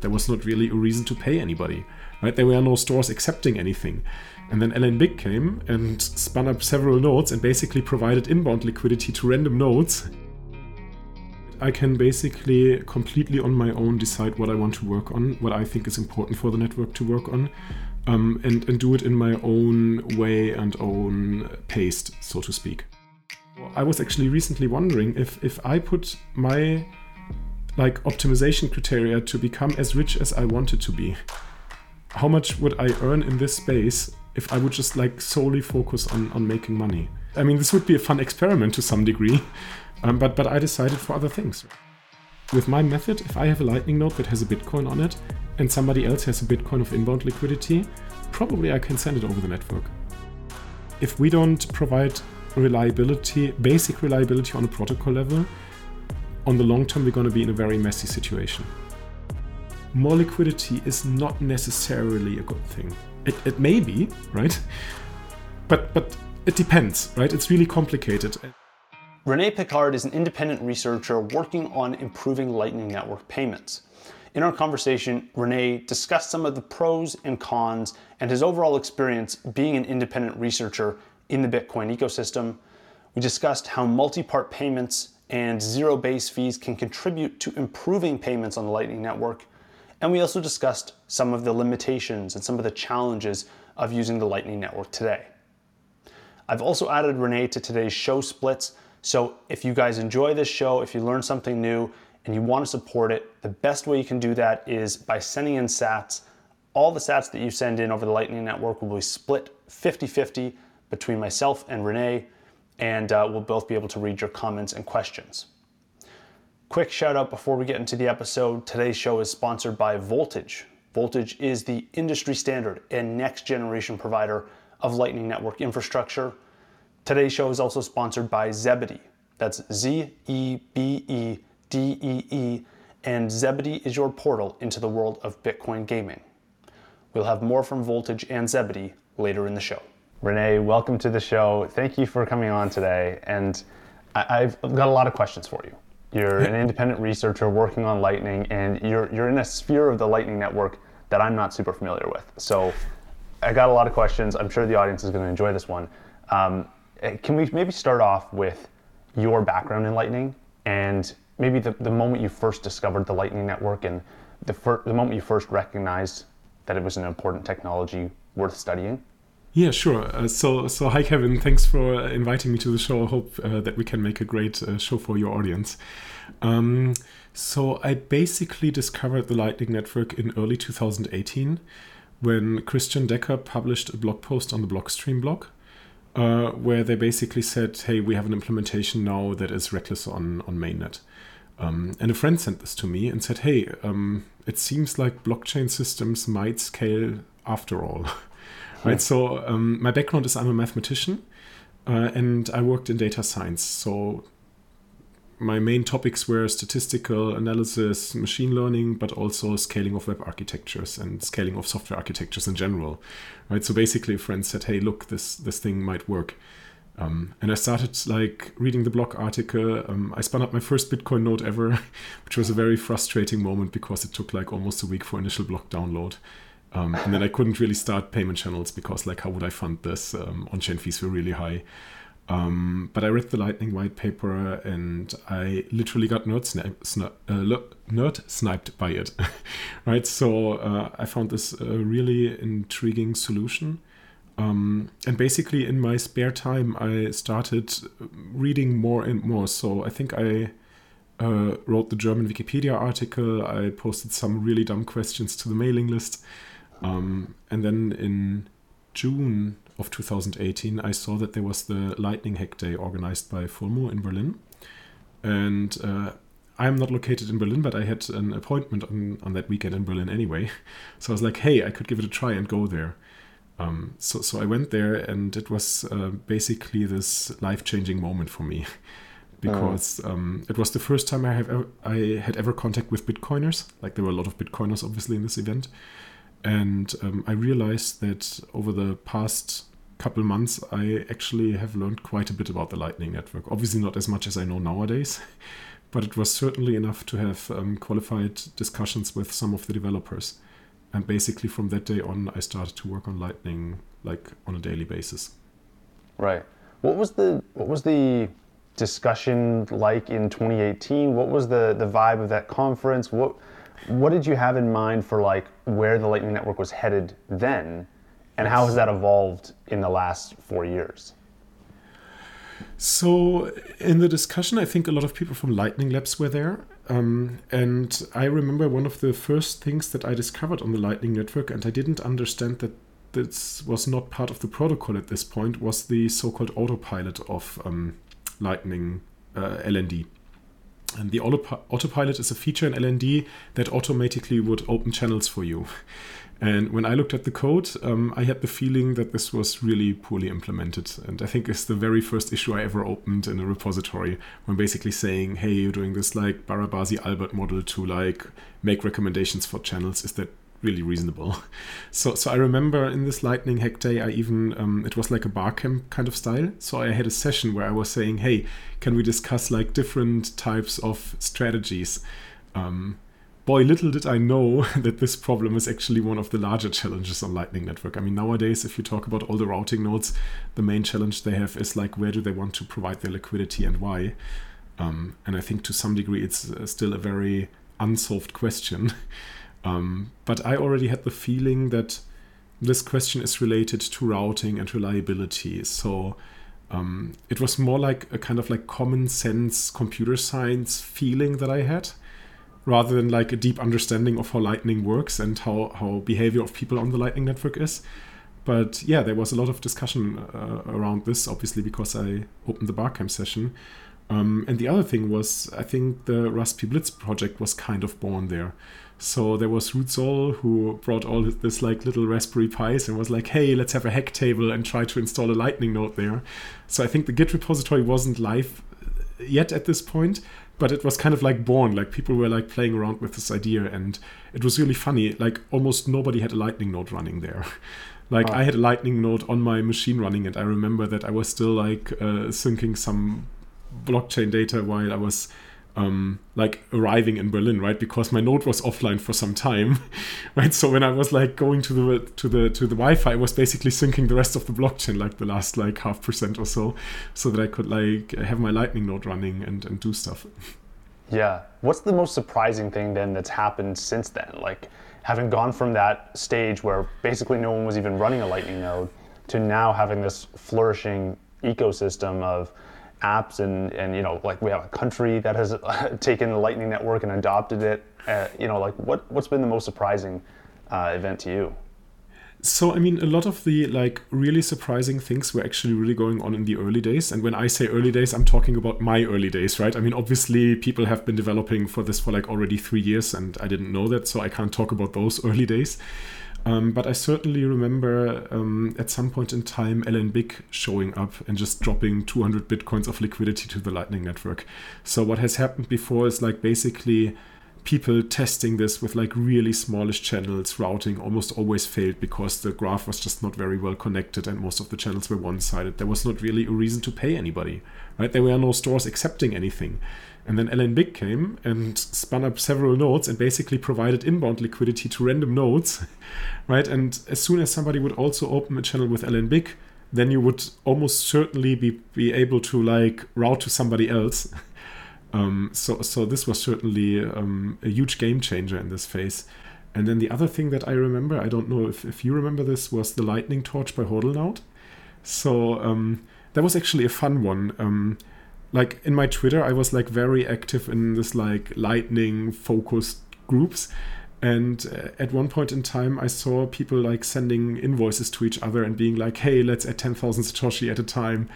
There was not really a reason to pay anybody, right? There were no stores accepting anything. And then LN Big came and spun up several nodes and basically provided inbound liquidity to random nodes. I can basically completely on my own decide what I want to work on, what I think is important for the network to work on, um, and, and do it in my own way and own pace, so to speak. I was actually recently wondering if, if I put my like optimization criteria to become as rich as I wanted to be, how much would I earn in this space if I would just like solely focus on, on making money? I mean, this would be a fun experiment to some degree, um, but but I decided for other things. With my method, if I have a Lightning node that has a Bitcoin on it, and somebody else has a Bitcoin of inbound liquidity, probably I can send it over the network. If we don't provide reliability, basic reliability on a protocol level, on the long term, we're going to be in a very messy situation. More liquidity is not necessarily a good thing. It, it may be, right? But but it depends, right? It's really complicated. Rene Pickhardt is an independent researcher working on improving Lightning Network payments. In our conversation, Rene discussed some of the pros and cons and his overall experience being an independent researcher in the Bitcoin ecosystem. We discussed how multi part payments and zero base fees can contribute to improving payments on the Lightning Network. And we also discussed some of the limitations and some of the challenges of using the Lightning Network today. I've also added Rene to today's show splits so if you guys enjoy this show, if you learn something new and you want to support it, the best way you can do that is by sending in sats. All the sats that you send in over the Lightning Network will be split 50 50 between myself and Rene, and uh, we'll both be able to read your comments and questions. Quick shout out before we get into the episode today's show is sponsored by Voltage. Voltage is the industry standard and next generation provider of Lightning Network infrastructure. Today's show is also sponsored by Zebedee. That's Z E B E D E E, and Zebedee is your portal into the world of Bitcoin gaming. We'll have more from Voltage and Zebedee later in the show. Rene, welcome to the show. Thank you for coming on today. And I- have got a lot of questions for you. You're an independent researcher working on Lightning, and you're, you're in a sphere of the Lightning Network that I'm not super familiar with. So I got a lot of questions. I'm sure the audience is going to enjoy this one. Um, uh, can we maybe start off with your background in Lightning and maybe the, the moment you first discovered the Lightning Network and the, fir- the moment you first recognized that it was an important technology worth studying? Yeah, sure. Uh, so, so hi Kevin. Thanks for inviting me to the show. I hope uh, that we can make a great uh, show for your audience. Um, so, I basically discovered the Lightning Network in early 2018 when Christian Decker published a blog post on the Blockstream blog uh, where they basically said, "Hey, we have an implementation now that is reckless on on mainnet." Um, and a friend sent this to me and said, "Hey, um, it seems like blockchain systems might scale after all." right. So um, my background is I'm a mathematician, uh, and I worked in data science. So my main topics were statistical analysis, machine learning, but also scaling of web architectures and scaling of software architectures in general. Right. So basically, a friend said, "Hey, look, this this thing might work." Um, and I started like reading the blog article. Um, I spun up my first Bitcoin node ever, which was a very frustrating moment because it took like almost a week for initial block download. Um, and then I couldn't really start payment channels because like how would I fund this? Um, on-chain fees were really high. Um, but I read the Lightning white paper and I literally got nerd, sni- uh, nerd sniped by it. right? So uh, I found this a really intriguing solution. Um, and basically, in my spare time, I started reading more and more. So I think I uh, wrote the German Wikipedia article. I posted some really dumb questions to the mailing list. Um, and then in June of 2018, I saw that there was the Lightning Hack Day organized by Fulmo in Berlin. And uh, I'm not located in Berlin, but I had an appointment on, on that weekend in Berlin anyway. So I was like, hey, I could give it a try and go there. Um, so, so I went there, and it was uh, basically this life changing moment for me. because um, it was the first time I have ever, I had ever contact with Bitcoiners. Like there were a lot of Bitcoiners, obviously, in this event, and um, I realized that over the past couple months, I actually have learned quite a bit about the Lightning Network. Obviously, not as much as I know nowadays, but it was certainly enough to have um, qualified discussions with some of the developers. And basically, from that day on, I started to work on Lightning like on a daily basis. Right. What was the what was the discussion like in 2018? What was the the vibe of that conference? What what did you have in mind for like where the Lightning Network was headed then, and how has that evolved in the last four years? So, in the discussion, I think a lot of people from Lightning Labs were there. Um, and I remember one of the first things that I discovered on the Lightning Network, and I didn't understand that this was not part of the protocol at this point, was the so called autopilot of um, Lightning uh, LND. And the autopilot is a feature in LND that automatically would open channels for you. And when I looked at the code, um, I had the feeling that this was really poorly implemented. And I think it's the very first issue I ever opened in a repository when basically saying, hey, you're doing this like Barabasi Albert model to like make recommendations for channels. Is that really reasonable? So, so I remember in this Lightning Hack Day, I even, um, it was like a barcamp kind of style. So I had a session where I was saying, hey, can we discuss like different types of strategies? Um, boy, little did I know that this problem is actually one of the larger challenges on Lightning Network. I mean, nowadays, if you talk about all the routing nodes, the main challenge they have is like, where do they want to provide their liquidity and why? Um, and I think to some degree, it's uh, still a very unsolved question. um, but I already had the feeling that this question is related to routing and reliability. So um, it was more like a kind of like common sense computer science feeling that I had rather than like a deep understanding of how Lightning works and how, how behavior of people on the Lightning network is. But yeah, there was a lot of discussion uh, around this, obviously, because I opened the Barcamp session. Um, and the other thing was, I think the Raspi Blitz project was kind of born there. So there was Rotzoll who brought all this like little Raspberry Pis and was like, hey, let's have a hack table and try to install a Lightning node there. So I think the Git repository wasn't live yet at this point, but it was kind of like born like people were like playing around with this idea and it was really funny like almost nobody had a lightning node running there like oh. i had a lightning node on my machine running and i remember that i was still like uh, syncing some blockchain data while i was um, like arriving in Berlin, right? Because my node was offline for some time, right? So when I was like going to the to the to the Wi-Fi, I was basically syncing the rest of the blockchain, like the last like half percent or so, so that I could like have my Lightning node running and and do stuff. Yeah. What's the most surprising thing then that's happened since then? Like having gone from that stage where basically no one was even running a Lightning node to now having this flourishing ecosystem of apps and and you know like we have a country that has taken the lightning network and adopted it. Uh, you know like what what's been the most surprising uh, event to you? So i mean a lot of the like really surprising things were actually really going on in the early days. And when i say early days i'm talking about my early days right? I mean obviously people have been developing for this for like already three years and i didn't know that so i can't talk about those early days um, but I certainly remember um, at some point in time LN Big showing up and just dropping 200 bitcoins of liquidity to the Lightning Network. So what has happened before is like basically people testing this with like really smallish channels. Routing almost always failed because the graph was just not very well connected and most of the channels were one-sided. There was not really a reason to pay anybody right? There were no stores accepting anything and then LN Big came and spun up several nodes and basically provided inbound liquidity to random nodes, right? And as soon as somebody would also open a channel with LN Big, then you would almost certainly be, be able to like route to somebody else. Um, so, so this was certainly um, a huge game changer in this phase. And then the other thing that I remember, I don't know if, if you remember this, was the Lightning Torch by Hodlonaut. So um, that was actually a fun one. Like in my Twitter, I was like very active in this like lightning focused groups. And uh, at one point in time, I saw people like sending invoices to each other and being like, hey, let's add 10,000 Satoshi at a time.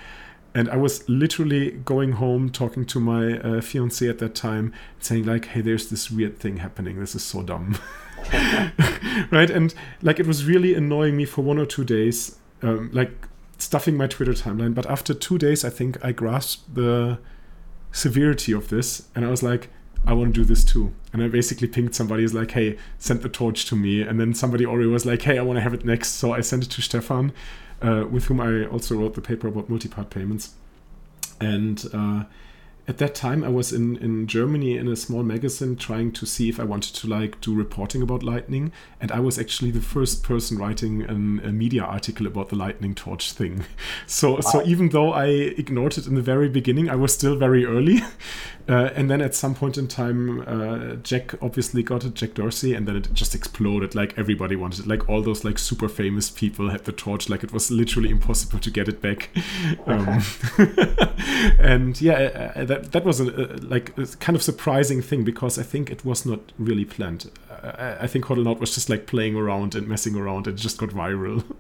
And I was literally going home talking to my uh, fiance at that time, saying, like, hey, there's this weird thing happening. This is so dumb. right. And like, it was really annoying me for one or two days. Um, like, stuffing my Twitter timeline. But after two days, I think I grasped the severity of this, and I was like, I want to do this too. And I basically pinged somebody, is like, hey, send the torch to me. And then somebody already was like, hey, I want to have it next. So I sent it to Stefan, uh, with whom I also wrote the paper about multi-part payments. And uh, at that time I was in, in Germany in a small magazine trying to see if I wanted to like do reporting about lightning. And I was actually the first person writing an, a media article about the lightning torch thing. So wow. so even though I ignored it in the very beginning I was still very early uh, and then at some point in time uh, Jack obviously got it Jack Dorsey and then it just exploded like everybody wanted it like all those like super famous people had the torch like it was literally impossible to get it back um, and yeah uh, that that was a, like a kind of surprising thing because I think it was not really planned. I, I think Hodl was just like playing around and messing around and it just got viral.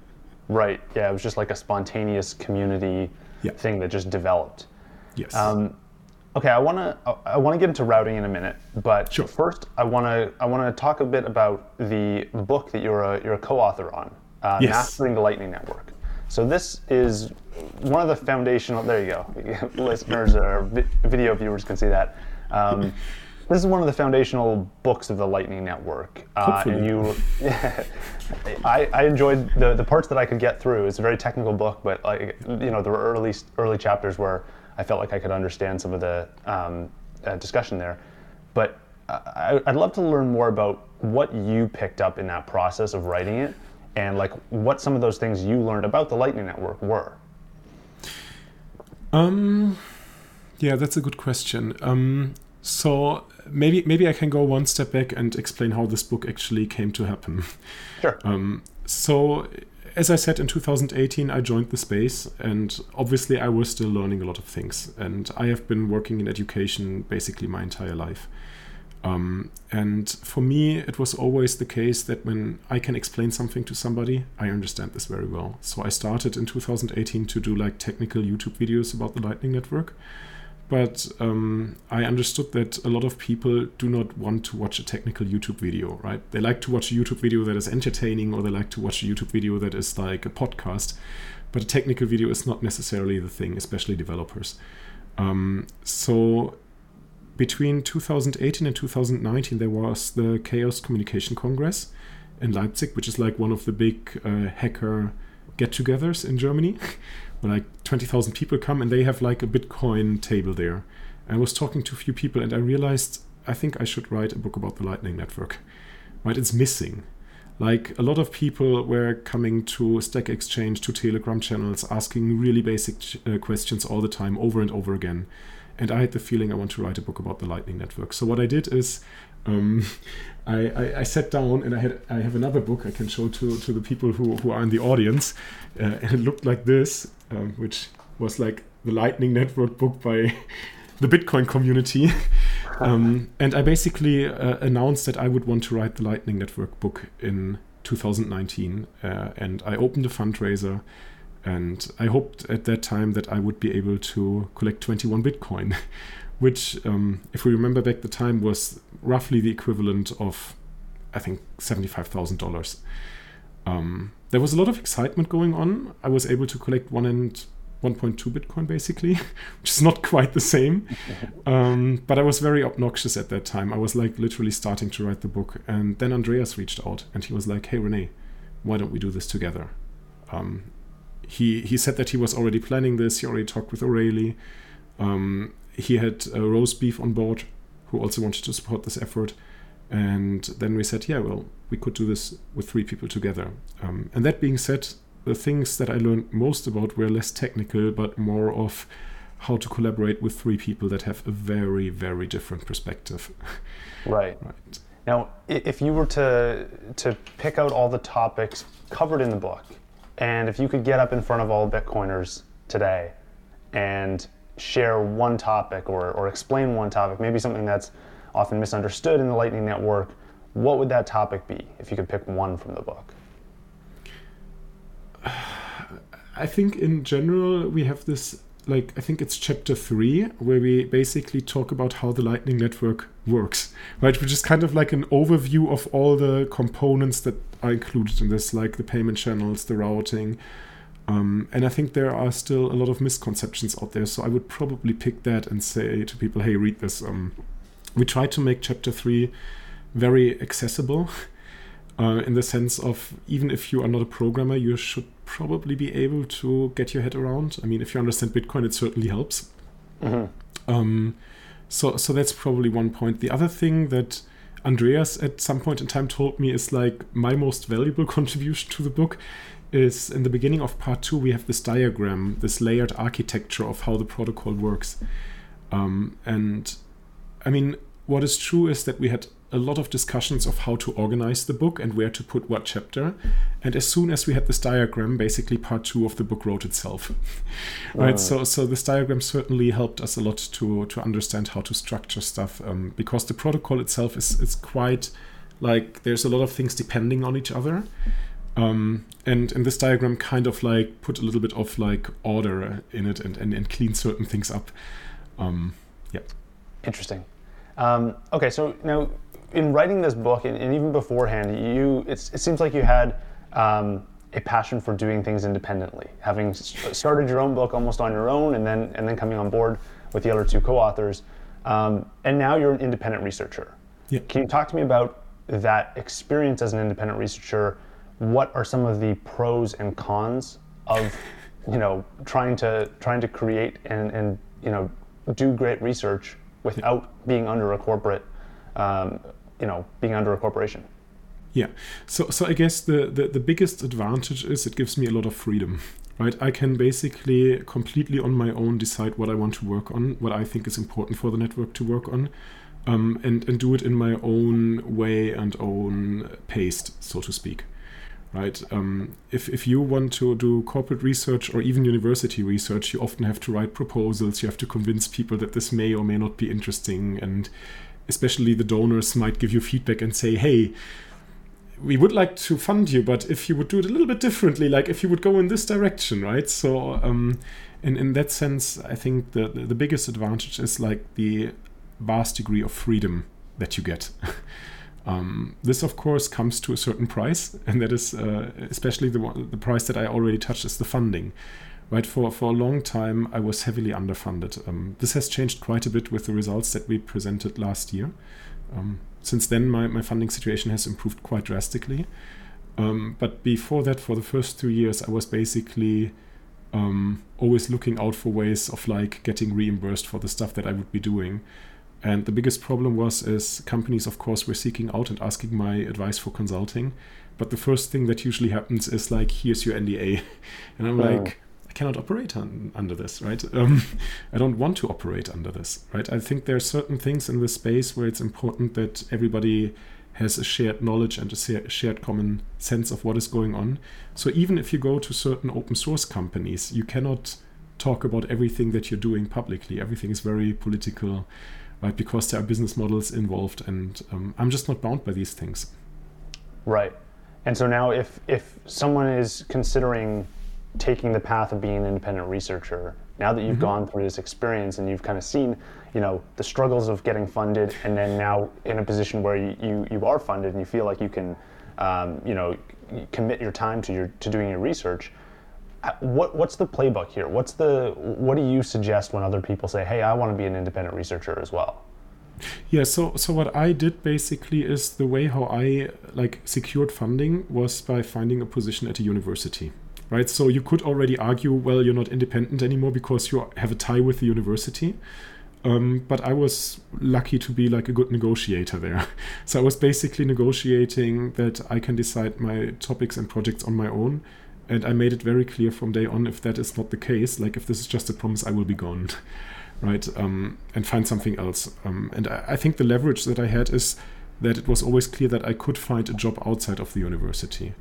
Right. Yeah, it was just like a spontaneous community yeah. thing that just developed. Yes. Um, okay, I want to I want to get into routing in a minute, but sure. first I want to I want to talk a bit about the book that you're a you're a co-author on, uh, yes. Mastering the Lightning Network. So this is one of the foundational. There you go, listeners or vi- video viewers can see that. Um, this is one of the foundational books of the Lightning Network, uh, and you. I, I enjoyed the the parts that I could get through. It's a very technical book, but like you know, there were early early chapters where I felt like I could understand some of the um, uh, discussion there. But I, I'd love to learn more about what you picked up in that process of writing it and like what some of those things you learned about the Lightning Network were. Um, yeah, that's a good question. Um, so maybe maybe I can go one step back and explain how this book actually came to happen. Sure. Um, so as I said in 2018, I joined the space, and obviously I was still learning a lot of things. And I have been working in education basically my entire life. Um, and for me, it was always the case that when I can explain something to somebody, I understand this very well. So I started in 2018 to do like technical YouTube videos about the Lightning Network. But um, I understood that a lot of people do not want to watch a technical YouTube video, right? They like to watch a YouTube video that is entertaining, or they like to watch a YouTube video that is like a podcast. But a technical video is not necessarily the thing, especially developers. Um, so between 2018 and 2019, there was the Chaos Communication Congress in Leipzig, which is like one of the big uh, hacker get togethers in Germany, like 20,000 people come and they have like a Bitcoin table there. I was talking to a few people and I realized I think I should write a book about the Lightning Network. Right? It's missing. Like a lot of people were coming to Stack Exchange, to Telegram channels, asking really basic uh, questions all the time, over and over again and I had the feeling I want to write a book about the Lightning Network. So what I did is um, I, I, I, sat down and I had I have another book I can show to, to the people who, who are in the audience, uh, and it looked like this, um, which was like the Lightning Network book by the Bitcoin community. um, and I basically uh, announced that I would want to write the Lightning Network book in 2019, uh, and I opened a fundraiser and I hoped at that time that I would be able to collect 21 Bitcoin, which, um, if we remember back the time, was roughly the equivalent of, I think, $75,000. Um, there was a lot of excitement going on. I was able to collect one and 1.2 Bitcoin basically, which is not quite the same. Um, but I was very obnoxious at that time. I was like literally starting to write the book. And then Andreas reached out and he was like, hey, Rene, why don't we do this together? Um, he he said that he was already planning this. He already talked with O'Reilly. Um, he had uh, roasbeef on board, who also wanted to support this effort. And then we said, yeah, well, we could do this with three people together. Um, and that being said, the things that I learned most about were less technical, but more of how to collaborate with three people that have a very, very different perspective. Right. right. Now, if you were to to pick out all the topics covered in the book, and if you could get up in front of all Bitcoiners today and share one topic or, or explain one topic, maybe something that's often misunderstood in the Lightning Network, what would that topic be if you could pick one from the book? I think in general we have this like I think it's chapter three where we basically talk about how the Lightning Network works, right? Which is kind of like an overview of all the components that are included in this, like the payment channels, the routing. Um, and I think there are still a lot of misconceptions out there. So I would probably pick that and say to people, hey, read this. Um, we try to make chapter three very accessible. Uh, in the sense of even if you are not a programmer, you should probably be able to get your head around. I mean, if you understand Bitcoin, it certainly helps. Mm-hmm. Um, so so that's probably one point. The other thing that Andreas at some point in time told me is like my most valuable contribution to the book is in the beginning of part two we have this diagram, this layered architecture of how the protocol works. Um, and I mean, what is true is that we had a lot of discussions of how to organize the book and where to put what chapter. And as soon as we had this diagram, basically part two of the book wrote itself. right. So so this diagram certainly helped us a lot to to understand how to structure stuff um, because the protocol itself is is quite like there's a lot of things depending on each other. Um, and in this diagram kind of like put a little bit of like order in it and, and, and clean certain things up. Um, yeah. Interesting. Um, okay, so now in writing this book and, and even beforehand, you it seems like you had um, a passion for doing things independently, having started your own book almost on your own, and then and then coming on board with the other two co-authors, um, and now you're an independent researcher. Yeah. Can you talk to me about that experience as an independent researcher? What are some of the pros and cons of you know trying to trying to create and and you know do great research without being under a corporate um, you know being under a corporation? Yeah. So so i guess the, the the biggest advantage is it gives me a lot of freedom right? I can basically completely on my own decide what i want to work on what i think is important for the network to work on um, and and do it in my own way and own pace so to speak right um, if, if you want to do corporate research or even university research you often have to write proposals you have to convince people that this may or may not be interesting and especially the donors might give you feedback and say, hey, we would like to fund you, but if you would do it a little bit differently, like if you would go in this direction, right? So, um, in in that sense, I think the the biggest advantage is like the vast degree of freedom that you get. um, this, of course, comes to a certain price, and that is uh, especially the the price that I already touched is the funding. Right for for a long time i was heavily underfunded. Um, this has changed quite a bit with the results that we presented last year. Um, since then my, my funding situation has improved quite drastically. Um, but before that for the first two years i was basically um, always looking out for ways of like getting reimbursed for the stuff that i would be doing and the biggest problem was is companies of course were seeking out and asking my advice for consulting but the first thing that usually happens is like here's your nda and i'm oh. like I cannot operate un- under this, right? Um, I don't want to operate under this, right? I think there are certain things in this space where it's important that everybody has a shared knowledge and a shared common sense of what is going on. So even if you go to certain open source companies, you cannot talk about everything that you're doing publicly. Everything is very political, right? Because there are business models involved, and um, I'm just not bound by these things. Right. And so now, if if someone is considering taking the path of being an independent researcher now that you've mm-hmm. gone through this experience and you've kind of seen you know the struggles of getting funded and then now in a position where you, you, you are funded and you feel like you can um, you know commit your time to your to doing your research what what's the playbook here what's the what do you suggest when other people say hey i want to be an independent researcher as well yeah so so what i did basically is the way how i like secured funding was by finding a position at a university right? So you could already argue, well, you're not independent anymore because you have a tie with the university. Um, but I was lucky to be like a good negotiator there. So I was basically negotiating that I can decide my topics and projects on my own. And I made it very clear from day on if that is not the case, like if this is just a promise, I will be gone, right? Um, and find something else. Um, and I, I think the leverage that I had is that it was always clear that I could find a job outside of the university.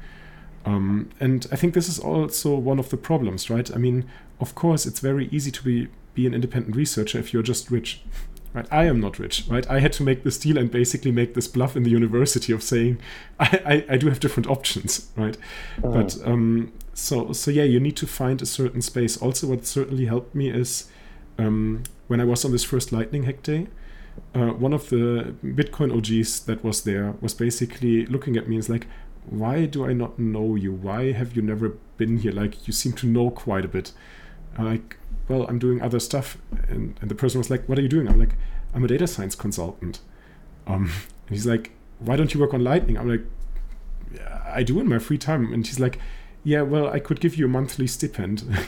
Um, and I think this is also one of the problems, right? I mean, of course, it's very easy to be be an independent researcher if you're just rich. Right? I am not rich, right? I had to make this deal and basically make this bluff in the university of saying I, I, I do have different options, right? Mm. But um, so so yeah, you need to find a certain space. Also, what certainly helped me is um, when I was on this first Lightning Hack Day. Uh, one of the Bitcoin OGs that was there was basically looking at me and is like, why do I not know you? Why have you never been here? Like, you seem to know quite a bit. Like, well, I'm doing other stuff. And, and the person was like, what are you doing? I'm like, I'm a data science consultant. Um, and he's like, why don't you work on Lightning? I'm like, I do in my free time. And he's like, yeah, well, I could give you a monthly stipend.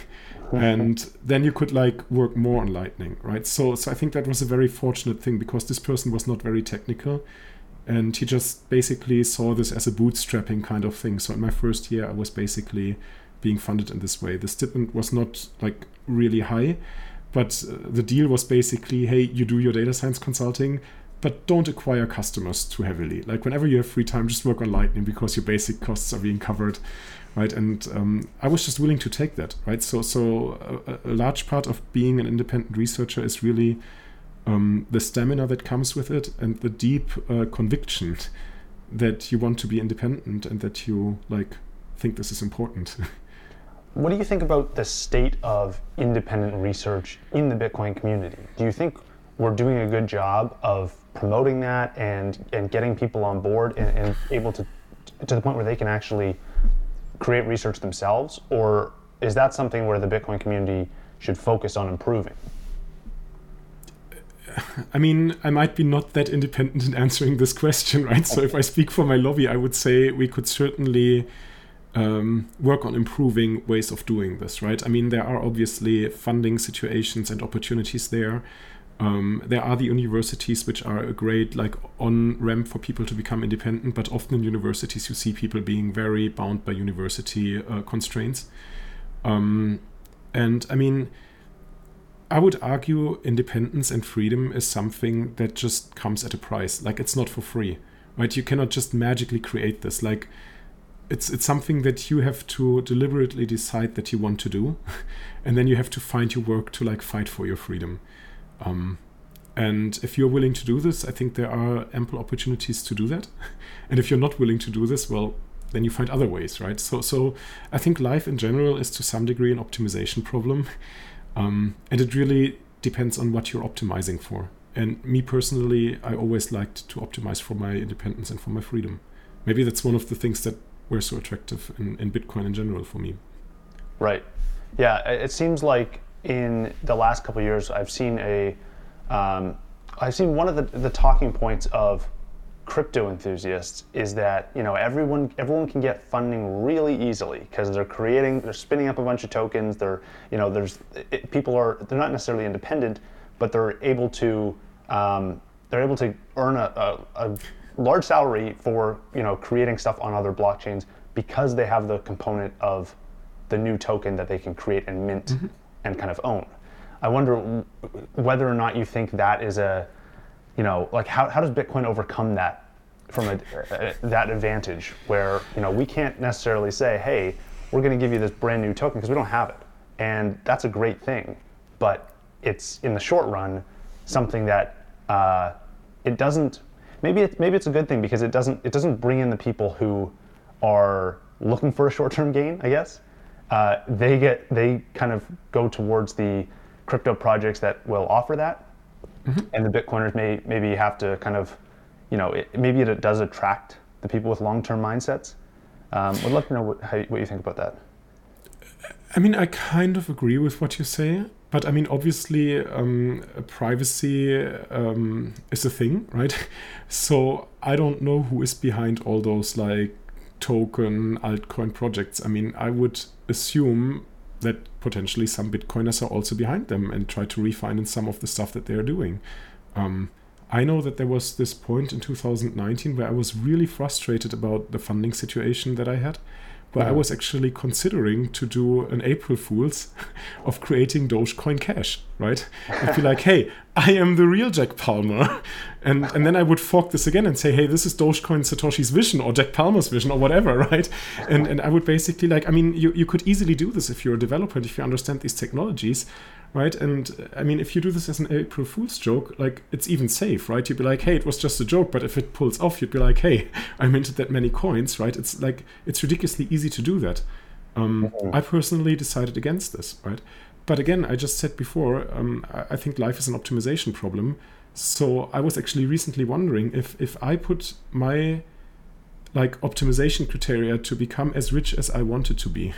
and then you could like work more on lightning right so so i think that was a very fortunate thing because this person was not very technical and he just basically saw this as a bootstrapping kind of thing so in my first year i was basically being funded in this way. The stipend was not like really high but uh, the deal was basically hey you do your data science consulting but don't acquire customers too heavily. Like whenever you have free time just work on lightning because your basic costs are being covered right? And um, i was just willing to take that right? So so a, a, large part of being an independent researcher is really um, the stamina that comes with it and the deep uh, conviction that you want to be independent and that you like think this is important what do you think about the state of independent research in the bitcoin community do you think we're doing a good job of promoting that and and getting people on board and, and able to to the point where they can actually create research themselves, or is that something where the Bitcoin community should focus on improving? I mean, I might be not that independent in answering this question, right? So if I speak for my lobby, I would say we could certainly um, work on improving ways of doing this, right? I mean, there are obviously funding situations and opportunities there. Um, there are the universities which are a great like on ramp for people to become independent, but often in universities you see people being very bound by university uh, constraints. Um, and I mean, I would argue independence and freedom is something that just comes at a price. Like it's not for free, right? You cannot just magically create this. Like it's it's something that you have to deliberately decide that you want to do, and then you have to find your work to like fight for your freedom. Um, and if you're willing to do this, I think there are ample opportunities to do that. and if you're not willing to do this, well, then you find other ways, right? So, so I think life in general is to some degree an optimization problem, um, and it really depends on what you're optimizing for. And me personally, I always liked to optimize for my independence and for my freedom. Maybe that's one of the things that were so attractive in, in Bitcoin in general for me. Right. Yeah, it seems like in the last couple years, I've seen a, um, I've seen one of the, the talking points of crypto enthusiasts is that you know everyone everyone can get funding really easily because they're creating they're spinning up a bunch of tokens they're you know there's it, people are they're not necessarily independent but they're able to um, they're able to earn a, a, a, large salary for you know creating stuff on other blockchains because they have the component of the new token that they can create and mint mm-hmm and kind of own. I wonder whether or not you think that is a, you know, like how, how does Bitcoin overcome that from a, a, that advantage where, you know, we can't necessarily say, hey, we're going to give you this brand new token because we don't have it. And that's a great thing. But it's in the short run something that uh, it doesn't, maybe, it, maybe it's a good thing because it doesn't, it doesn't bring in the people who are looking for a short-term gain, I guess uh, they get they kind of go towards the crypto projects that will offer that, mm-hmm. and the Bitcoiners may maybe have to kind of, you know, it, maybe it does attract the people with long-term mindsets. Um, would love to know what, how, what you think about that. I mean, I kind of agree with what you say, but I mean, obviously, um, privacy um, is a thing, right? So I don't know who is behind all those like token altcoin projects. I mean, I would assume that potentially some Bitcoiners are also behind them and try to refinance some of the stuff that they're doing. Um, I know that there was this point in 2019 where I was really frustrated about the funding situation that I had where I was actually considering to do an April Fool's of creating Dogecoin Cash, right? I'd be like, hey, I am the real Jack Palmer. And, and then I would fork this again and say, hey, this is Dogecoin Satoshi's vision or Jack Palmer's vision or whatever, right? And, and I would basically like, I mean, you, you could easily do this if you're a developer and if you understand these technologies right? And I mean, if you do this as an April Fool's joke, like it's even safe, right? You'd be like, hey, it was just a joke, but if it pulls off, you'd be like, hey, I minted that many coins, right? It's like it's ridiculously easy to do that. Um, mm-hmm. I personally decided against this, right? But again, I just said before, um, I think life is an optimization problem. So I was actually recently wondering if if I put my like optimization criteria to become as rich as I wanted to be,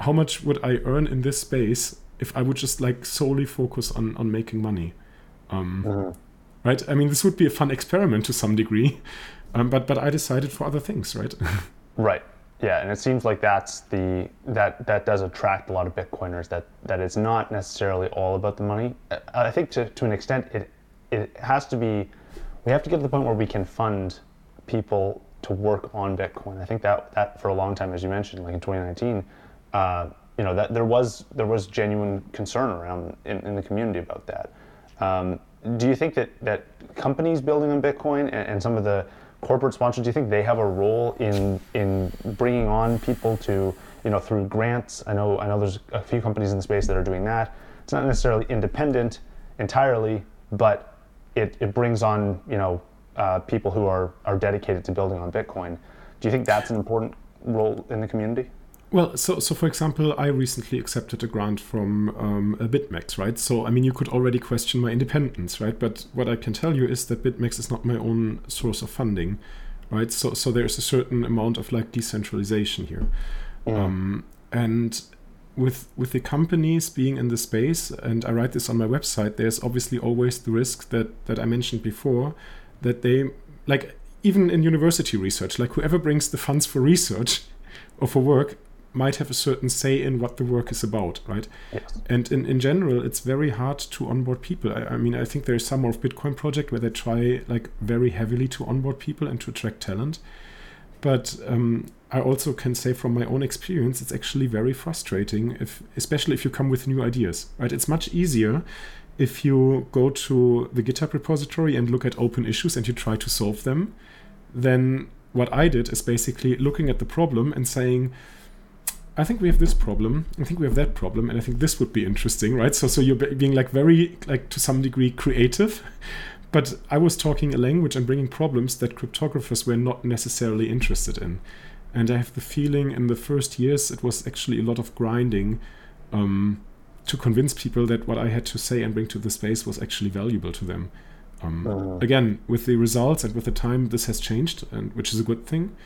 how much would I earn in this space if I would just like solely focus on on making money. Um, mm-hmm. Right? I mean, this would be a fun experiment to some degree, um, but but I decided for other things, right? right. Yeah, and it seems like that's the that that does attract a lot of Bitcoiners. That that it's not necessarily all about the money. I think to to an extent it it has to be. We have to get to the point where we can fund people to work on Bitcoin. I think that that for a long time, as you mentioned, like in 2019, uh, you know that there was there was genuine concern around in, in the community about that. Um, do you think that that companies building on Bitcoin and, and some of the corporate sponsors, do you think they have a role in in bringing on people to you know through grants? I know I know there's a few companies in the space that are doing that. It's not necessarily independent entirely, but it, it brings on you know uh, people who are are dedicated to building on Bitcoin. Do you think that's an important role in the community? Well, so so for example, I recently accepted a grant from um, BitMEX, right? So I mean, you could already question my independence, right? But what I can tell you is that BitMEX is not my own source of funding, right? So so there's a certain amount of like decentralization here, yeah. um, and with with the companies being in the space, and I write this on my website. There's obviously always the risk that that I mentioned before, that they like even in university research, like whoever brings the funds for research or for work might have a certain say in what the work is about, right? Yes. And in, in general, it's very hard to onboard people. I, I mean, I think there's some of Bitcoin project where they try like very heavily to onboard people and to attract talent. But um, I also can say from my own experience, it's actually very frustrating if, especially if you come with new ideas, right? It's much easier if you go to the GitHub repository and look at open issues and you try to solve them, then what I did is basically looking at the problem and saying, I think we have this problem. I think we have that problem, and I think this would be interesting, right? So, so you're being like very, like to some degree, creative. But I was talking a language and bringing problems that cryptographers were not necessarily interested in. And I have the feeling in the first years it was actually a lot of grinding um, to convince people that what I had to say and bring to the space was actually valuable to them. Um, uh-huh. Again, with the results and with the time, this has changed, and which is a good thing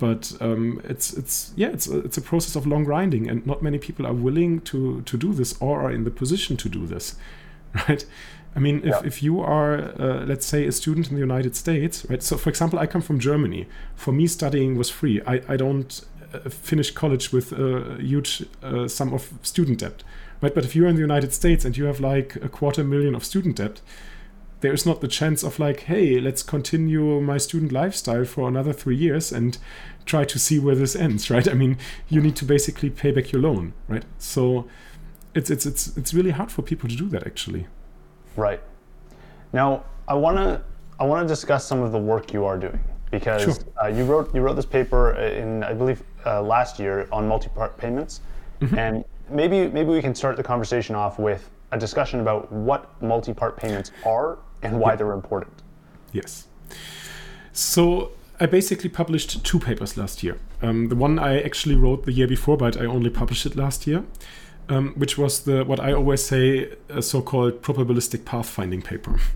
but um, it's it's yeah it's a, it's a process of long grinding and not many people are willing to to do this or are in the position to do this right? I mean if, yeah. if you are uh, let's say a student in the united states right? So for example i come from germany. For me studying was free. I, I don't uh, finish college with a huge uh, sum of student debt right? But if you're in the united states and you have like a quarter million of student debt there is not the chance of like hey let's continue my student lifestyle for another three years and try to see where this ends right? I mean you need to basically pay back your loan right? So it's it's it's it's really hard for people to do that actually. Right. Now i want to i want to discuss some of the work you are doing because sure. uh, you wrote you wrote this paper in i believe uh, last year on multi-part payments. Mm-hmm. and maybe maybe we can start the conversation off with a discussion about what multi-part payments are and why they're important. Yes. So I basically published two papers last year. Um, the one I actually wrote the year before, but I only published it last year, um, which was the what I always say a so-called probabilistic pathfinding paper.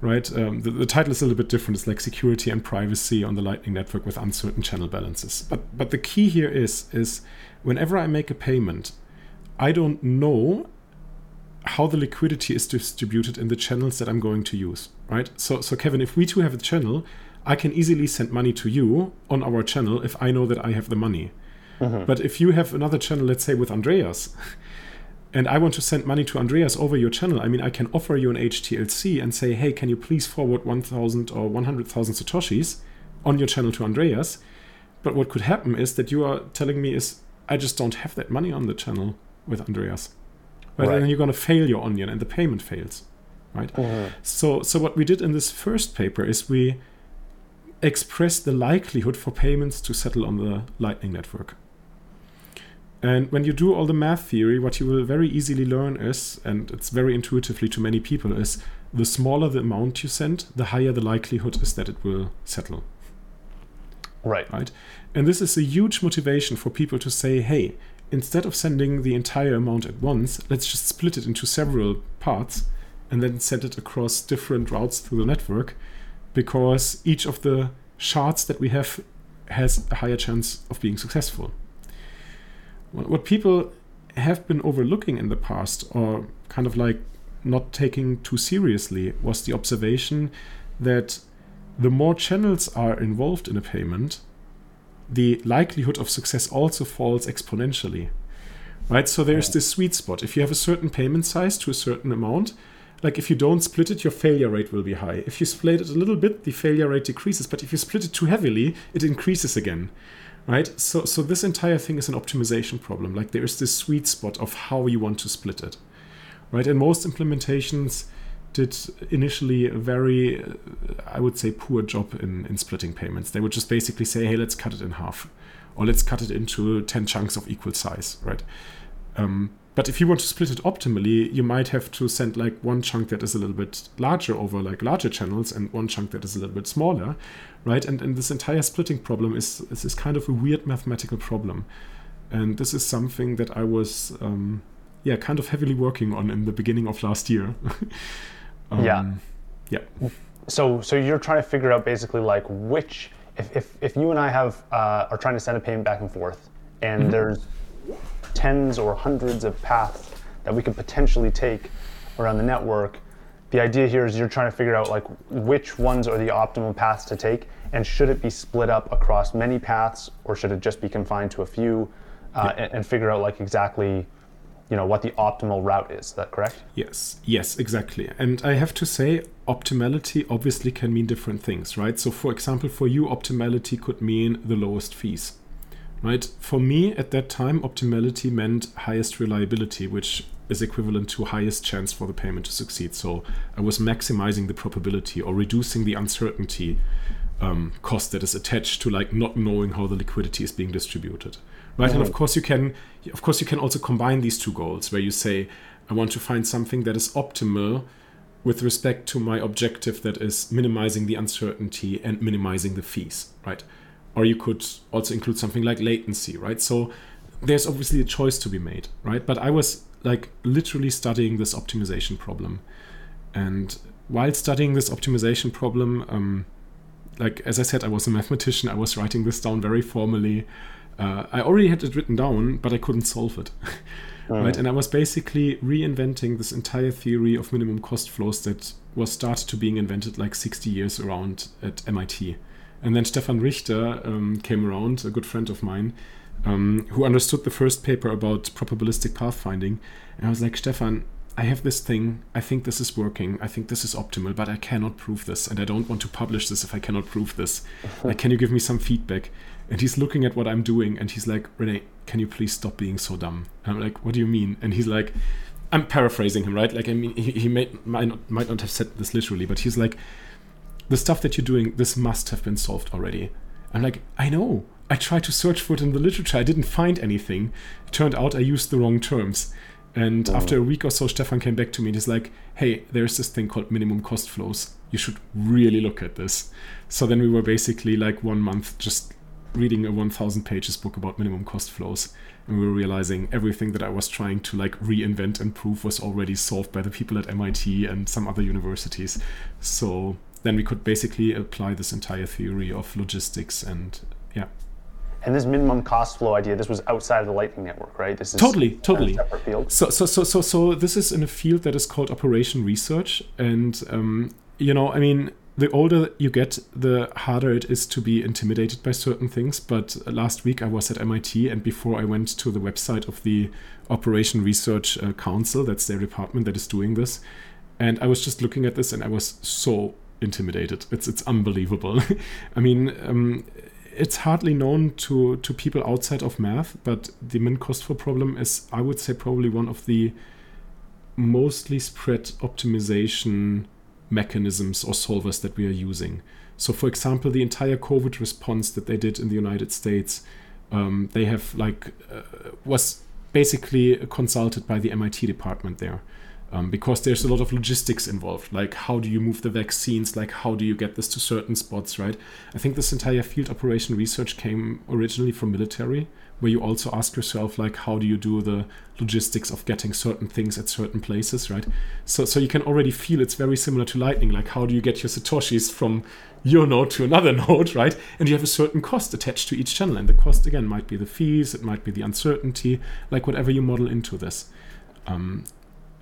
Right, um, the, the, title is a little bit different. It's like security and privacy on the Lightning Network with uncertain channel balances. But but the key here is is whenever I make a payment, I don't know how the liquidity is distributed in the channels that I'm going to use, right? So, so Kevin, if we two have a channel, I can easily send money to you on our channel if I know that I have the money. Mm-hmm. But if you have another channel, let's say with Andreas, and I want to send money to Andreas over your channel, I mean, I can offer you an HTLC and say, hey, can you please forward 1,000 or 100,000 Satoshis on your channel to Andreas? But what could happen is that you are telling me is, I just don't have that money on the channel with Andreas but right. then you're going to fail your onion and the payment fails right? Mm-hmm. so so what we did in this first paper is we expressed the likelihood for payments to settle on the lightning network. And when you do all the math theory what you will very easily learn is and it's very intuitively to many people is the smaller the amount you send the higher the likelihood is that it will settle. Right. Right? And this is a huge motivation for people to say hey instead of sending the entire amount at once, let's just split it into several parts and then send it across different routes through the network because each of the shards that we have has a higher chance of being successful. What people have been overlooking in the past or kind of like not taking too seriously was the observation that the more channels are involved in a payment, the likelihood of success also falls exponentially. Right? So there's this sweet spot. If you have a certain payment size to a certain amount, like if you don't split it, your failure rate will be high. If you split it a little bit, the failure rate decreases. But if you split it too heavily, it increases again. Right? So so this entire thing is an optimization problem. Like there is this sweet spot of how you want to split it. Right? And most implementations did initially a very, I would say, poor job in, in splitting payments. They would just basically say, hey, let's cut it in half, or let's cut it into 10 chunks of equal size, right? Um, but if you want to split it optimally, you might have to send like one chunk that is a little bit larger over like larger channels and one chunk that is a little bit smaller, right? And, and this entire splitting problem is, is, is kind of a weird mathematical problem. And this is something that I was, um, yeah, kind of heavily working on in the beginning of last year. um, yeah. Yeah. So, so you're trying to figure out basically like which, if, if, if you and I have, uh, are trying to send a payment back and forth and mm-hmm. there's tens or hundreds of paths that we could potentially take around the network. The idea here is you're trying to figure out like which ones are the optimal paths to take, and should it be split up across many paths, or should it just be confined to a few, uh, yeah. and, and figure out like exactly you know what the optimal route is. Is that correct? Yes, yes, exactly. And I have to say, optimality obviously can mean different things, right? So, for example, for you, optimality could mean the lowest fees right? For me at that time, optimality meant highest reliability, which is equivalent to highest chance for the payment to succeed. So I was maximizing the probability or reducing the uncertainty um, cost that is attached to like not knowing how the liquidity is being distributed, right? Mm-hmm. And of course you can, of course you can also combine these two goals where you say, I want to find something that is optimal with respect to my objective that is minimizing the uncertainty and minimizing the fees, right? or you could also include something like latency, right? So there's obviously a choice to be made, right? But I was like literally studying this optimization problem. And while studying this optimization problem, um, like as I said, I was a mathematician. I was writing this down very formally. Uh, I already had it written down, but I couldn't solve it. right, and I was basically reinventing this entire theory of minimum cost flows that was started to being invented like 60 years around at MIT. And then Stefan Richter um, came around, a good friend of mine, um, who understood the first paper about probabilistic pathfinding. And I was like, Stefan, I have this thing. I think this is working. I think this is optimal, but I cannot prove this. And I don't want to publish this if I cannot prove this. Uh-huh. like, can you give me some feedback? And he's looking at what I'm doing and he's like, Rene, can you please stop being so dumb? And I'm like, what do you mean? And he's like, I'm paraphrasing him, right? Like, I mean, he, he may, might, not, might not have said this literally, but he's like, the stuff that you're doing, this must have been solved already. I'm like, I know. I tried to search for it in the literature. I didn't find anything. It turned out I used the wrong terms. And oh. after a week or so, Stefan came back to me and he's like, hey, there's this thing called minimum cost flows. You should really look at this. So then we were basically like one month just reading a 1000 pages book about minimum cost flows. And we were realizing everything that I was trying to like reinvent and prove was already solved by the people at MIT and some other universities. So then we could basically apply this entire theory of logistics and yeah. And this minimum cost flow idea, this was outside of the Lightning Network, right? This is totally, totally. separate field. So, so, so, so, so this is in a field that is called operation research, and um, you know, I mean, the older you get, the harder it is to be intimidated by certain things. But last week I was at MIT, and before I went to the website of the Operation Research uh, Council, that's their department that is doing this, and I was just looking at this, and I was so intimidated. It's it's unbelievable. I mean, um, it's hardly known to to people outside of math, but the min cost flow problem is, I would say, probably one of the mostly spread optimization mechanisms or solvers that we are using. So, for example, the entire COVID response that they did in the United States, um, they have like uh, was basically consulted by the MIT department there um, because there's a lot of logistics involved. Like, how do you move the vaccines? Like, how do you get this to certain spots, right? I think this entire field operation research came originally from military, where you also ask yourself, like, how do you do the logistics of getting certain things at certain places, right? So, so you can already feel it's very similar to Lightning. Like, how do you get your satoshis from your node to another node, right? And you have a certain cost attached to each channel, and the cost again might be the fees, it might be the uncertainty, like whatever you model into this. Um,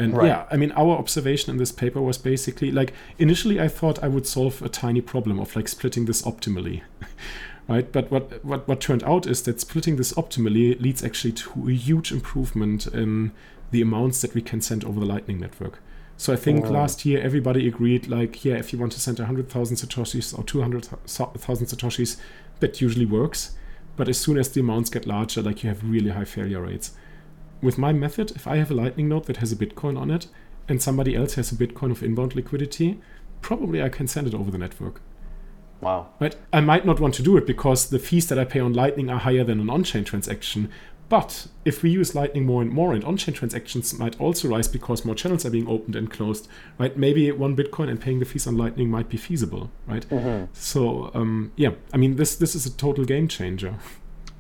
and right. yeah, I mean, our observation in this paper was basically like initially I thought I would solve a tiny problem of like splitting this optimally, right? But what, what, what turned out is that splitting this optimally leads actually to a huge improvement in the amounts that we can send over the Lightning Network. So I think oh. last year everybody agreed, like, yeah, if you want to send 100,000 Satoshis or 200,000 Satoshis, that usually works. But as soon as the amounts get larger, like, you have really high failure rates. With my method, if I have a Lightning node that has a Bitcoin on it, and somebody else has a Bitcoin of inbound liquidity, probably I can send it over the network. Wow. Right? I might not want to do it because the fees that I pay on Lightning are higher than an on chain transaction. But if we use Lightning more and more, and on chain transactions might also rise because more channels are being opened and closed, right? Maybe one Bitcoin and paying the fees on Lightning might be feasible, right? Mm-hmm. So, um, yeah, I mean, this this is a total game changer.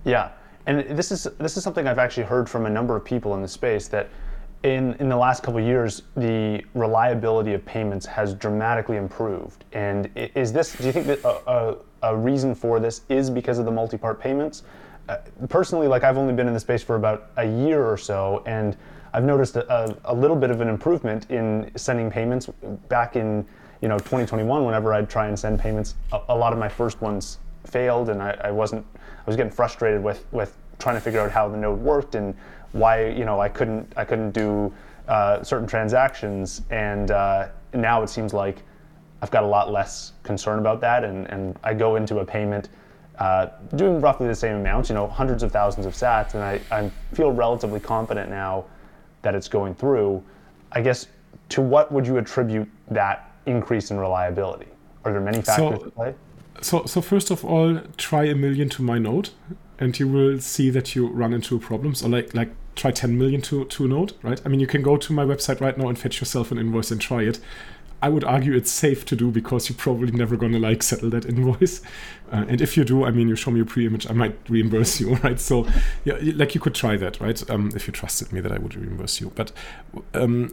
Yeah, and this is this is something I've actually heard from a number of people in the space that in, in the last couple years, the reliability of payments has dramatically improved. And is this, do you think that a, a, a reason for this is because of the multi part payments? Uh, personally, like I've only been in the space for about a year or so, and I've noticed a, a, little bit of an improvement in sending payments. Back in you know 2021, whenever I'd try and send payments, a, a lot of my first ones failed, and I, I wasn't. I was getting frustrated with with trying to figure out how the node worked and why you know I couldn't I couldn't do uh, certain transactions, and uh, now it seems like I've got a lot less concern about that, and, and I go into a payment uh, doing roughly the same amounts, you know, hundreds of thousands of sats, and I, I feel relatively confident now that it's going through. I guess to what would you attribute that increase in reliability? Are there many factors so, at play? So, so first of all, try a million to my node, and you will see that you run into problems. Or like like try 10 million to, to a node, right? I mean, you can go to my website right now and fetch yourself an invoice and try it. I would argue it's safe to do because you're probably never to like settle that invoice. Uh, and if you do, I mean, you show me a pre-image, I might reimburse you, right? So, yeah, like you could try that, right? Um, if you trusted me that I would reimburse you. But, um,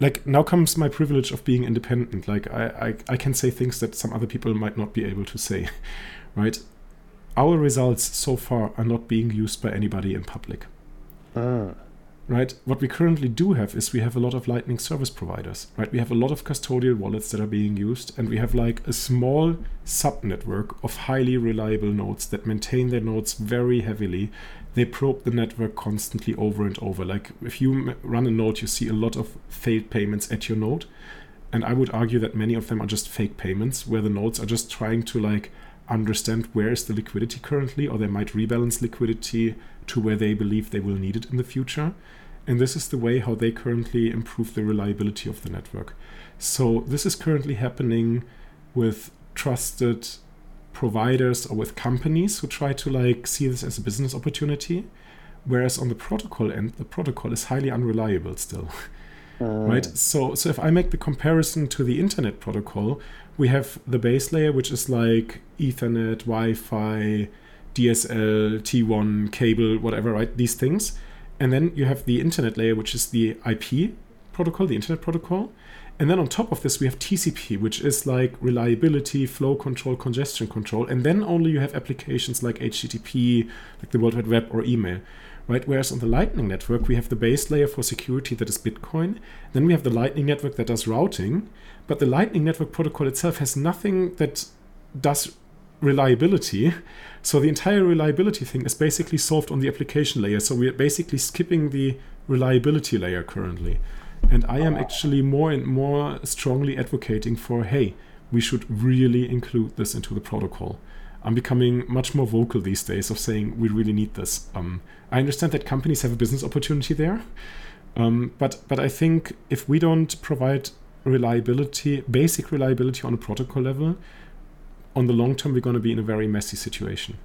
like now comes my privilege of being independent. Like I, I, I can say things that some other people might not be able to say, right? Our results so far are not being used by anybody in public. Mm. Right? What we currently do have is we have a lot of Lightning service providers, right? We have a lot of custodial wallets that are being used, and we have like a small sub network of highly reliable nodes that maintain their nodes very heavily. They probe the network constantly over and over. Like if you run a node, you see a lot of failed payments at your node. And I would argue that many of them are just fake payments where the nodes are just trying to like understand where is the liquidity currently, or they might rebalance liquidity to where they believe they will need it in the future. And this is the way how they currently improve the reliability of the network. So this is currently happening with trusted providers or with companies who try to like see this as a business opportunity. Whereas on the protocol end, the protocol is highly unreliable still. Mm. Right? So so if I make the comparison to the internet protocol, we have the base layer, which is like Ethernet, Wi-Fi, DSL, T1, cable, whatever, right? These things. And then you have the internet layer, which is the IP protocol, the internet protocol. And then on top of this, we have TCP, which is like reliability, flow control, congestion control. And then only you have applications like HTTP, like the World Wide Web or email, right? Whereas on the Lightning Network, we have the base layer for security that is Bitcoin. Then we have the Lightning Network that does routing. But the Lightning Network protocol itself has nothing that does reliability. So the entire reliability thing is basically solved on the application layer. So we're basically skipping the reliability layer currently. And I am actually more and more strongly advocating for hey, we should really include this into the protocol. I'm becoming much more vocal these days of saying we really need this. Um, I understand that companies have a business opportunity there, um, but but I think if we don't provide reliability, basic reliability on a protocol level, on the long term, we're going to be in a very messy situation.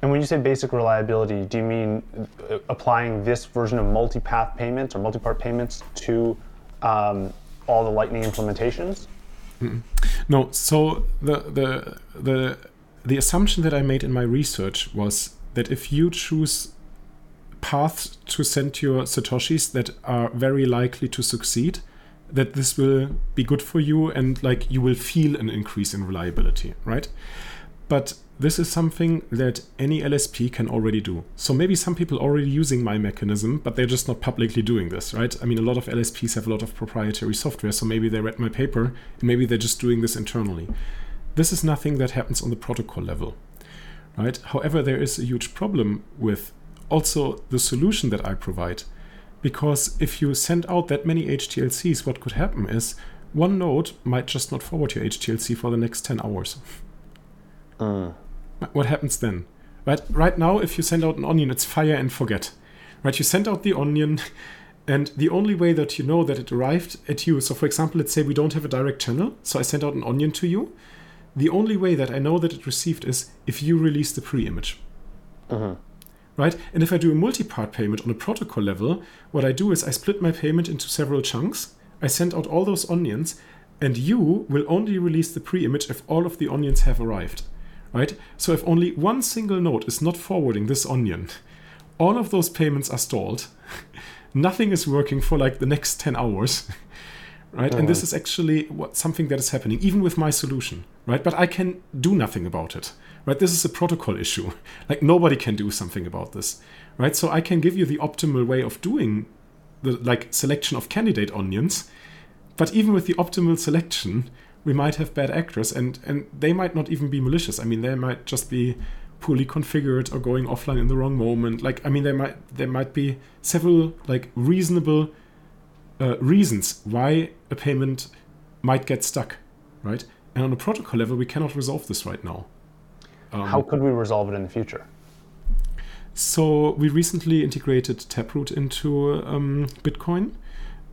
And when you say basic reliability, do you mean uh, applying this version of multi-path payments or multi-part payments to um, all the Lightning implementations? Mm-mm. No. So the the the the assumption that I made in my research was that if you choose paths to send your satoshis that are very likely to succeed, that this will be good for you and like you will feel an increase in reliability, right? But this is something that any LSP can already do. So maybe some people are already using my mechanism, but they're just not publicly doing this, right? I mean, a lot of LSPs have a lot of proprietary software, so maybe they read my paper, and maybe they're just doing this internally. This is nothing that happens on the protocol level, right? However, there is a huge problem with also the solution that I provide. Because if you send out that many HTLCs, what could happen is one node might just not forward your HTLC for the next 10 hours. Mm. What happens then? Right, right now, if you send out an onion, it's fire and forget. Right, you send out the onion, and the only way that you know that it arrived at you, so for example, let's say we don't have a direct channel, so I send out an onion to you. The only way that I know that it received is if you release the pre image. Mm-hmm. Right? And if I do a multi part payment on a protocol level, what I do is I split my payment into several chunks. I send out all those onions, and you will only release the pre image if all of the onions have arrived. Right? So if only one single node is not forwarding this onion, all of those payments are stalled. nothing is working for like the next 10 hours right and this uh-huh. is actually what something that is happening even with my solution right but i can do nothing about it right this is a protocol issue like nobody can do something about this right so i can give you the optimal way of doing the like selection of candidate onions but even with the optimal selection we might have bad actors and and they might not even be malicious i mean they might just be poorly configured or going offline in the wrong moment. Like, I mean, there might there might be several like reasonable uh, reasons why a payment might get stuck, right? And on a protocol level, we cannot resolve this right now. Um, How could we resolve it in the future? So we recently integrated Taproot into um, Bitcoin.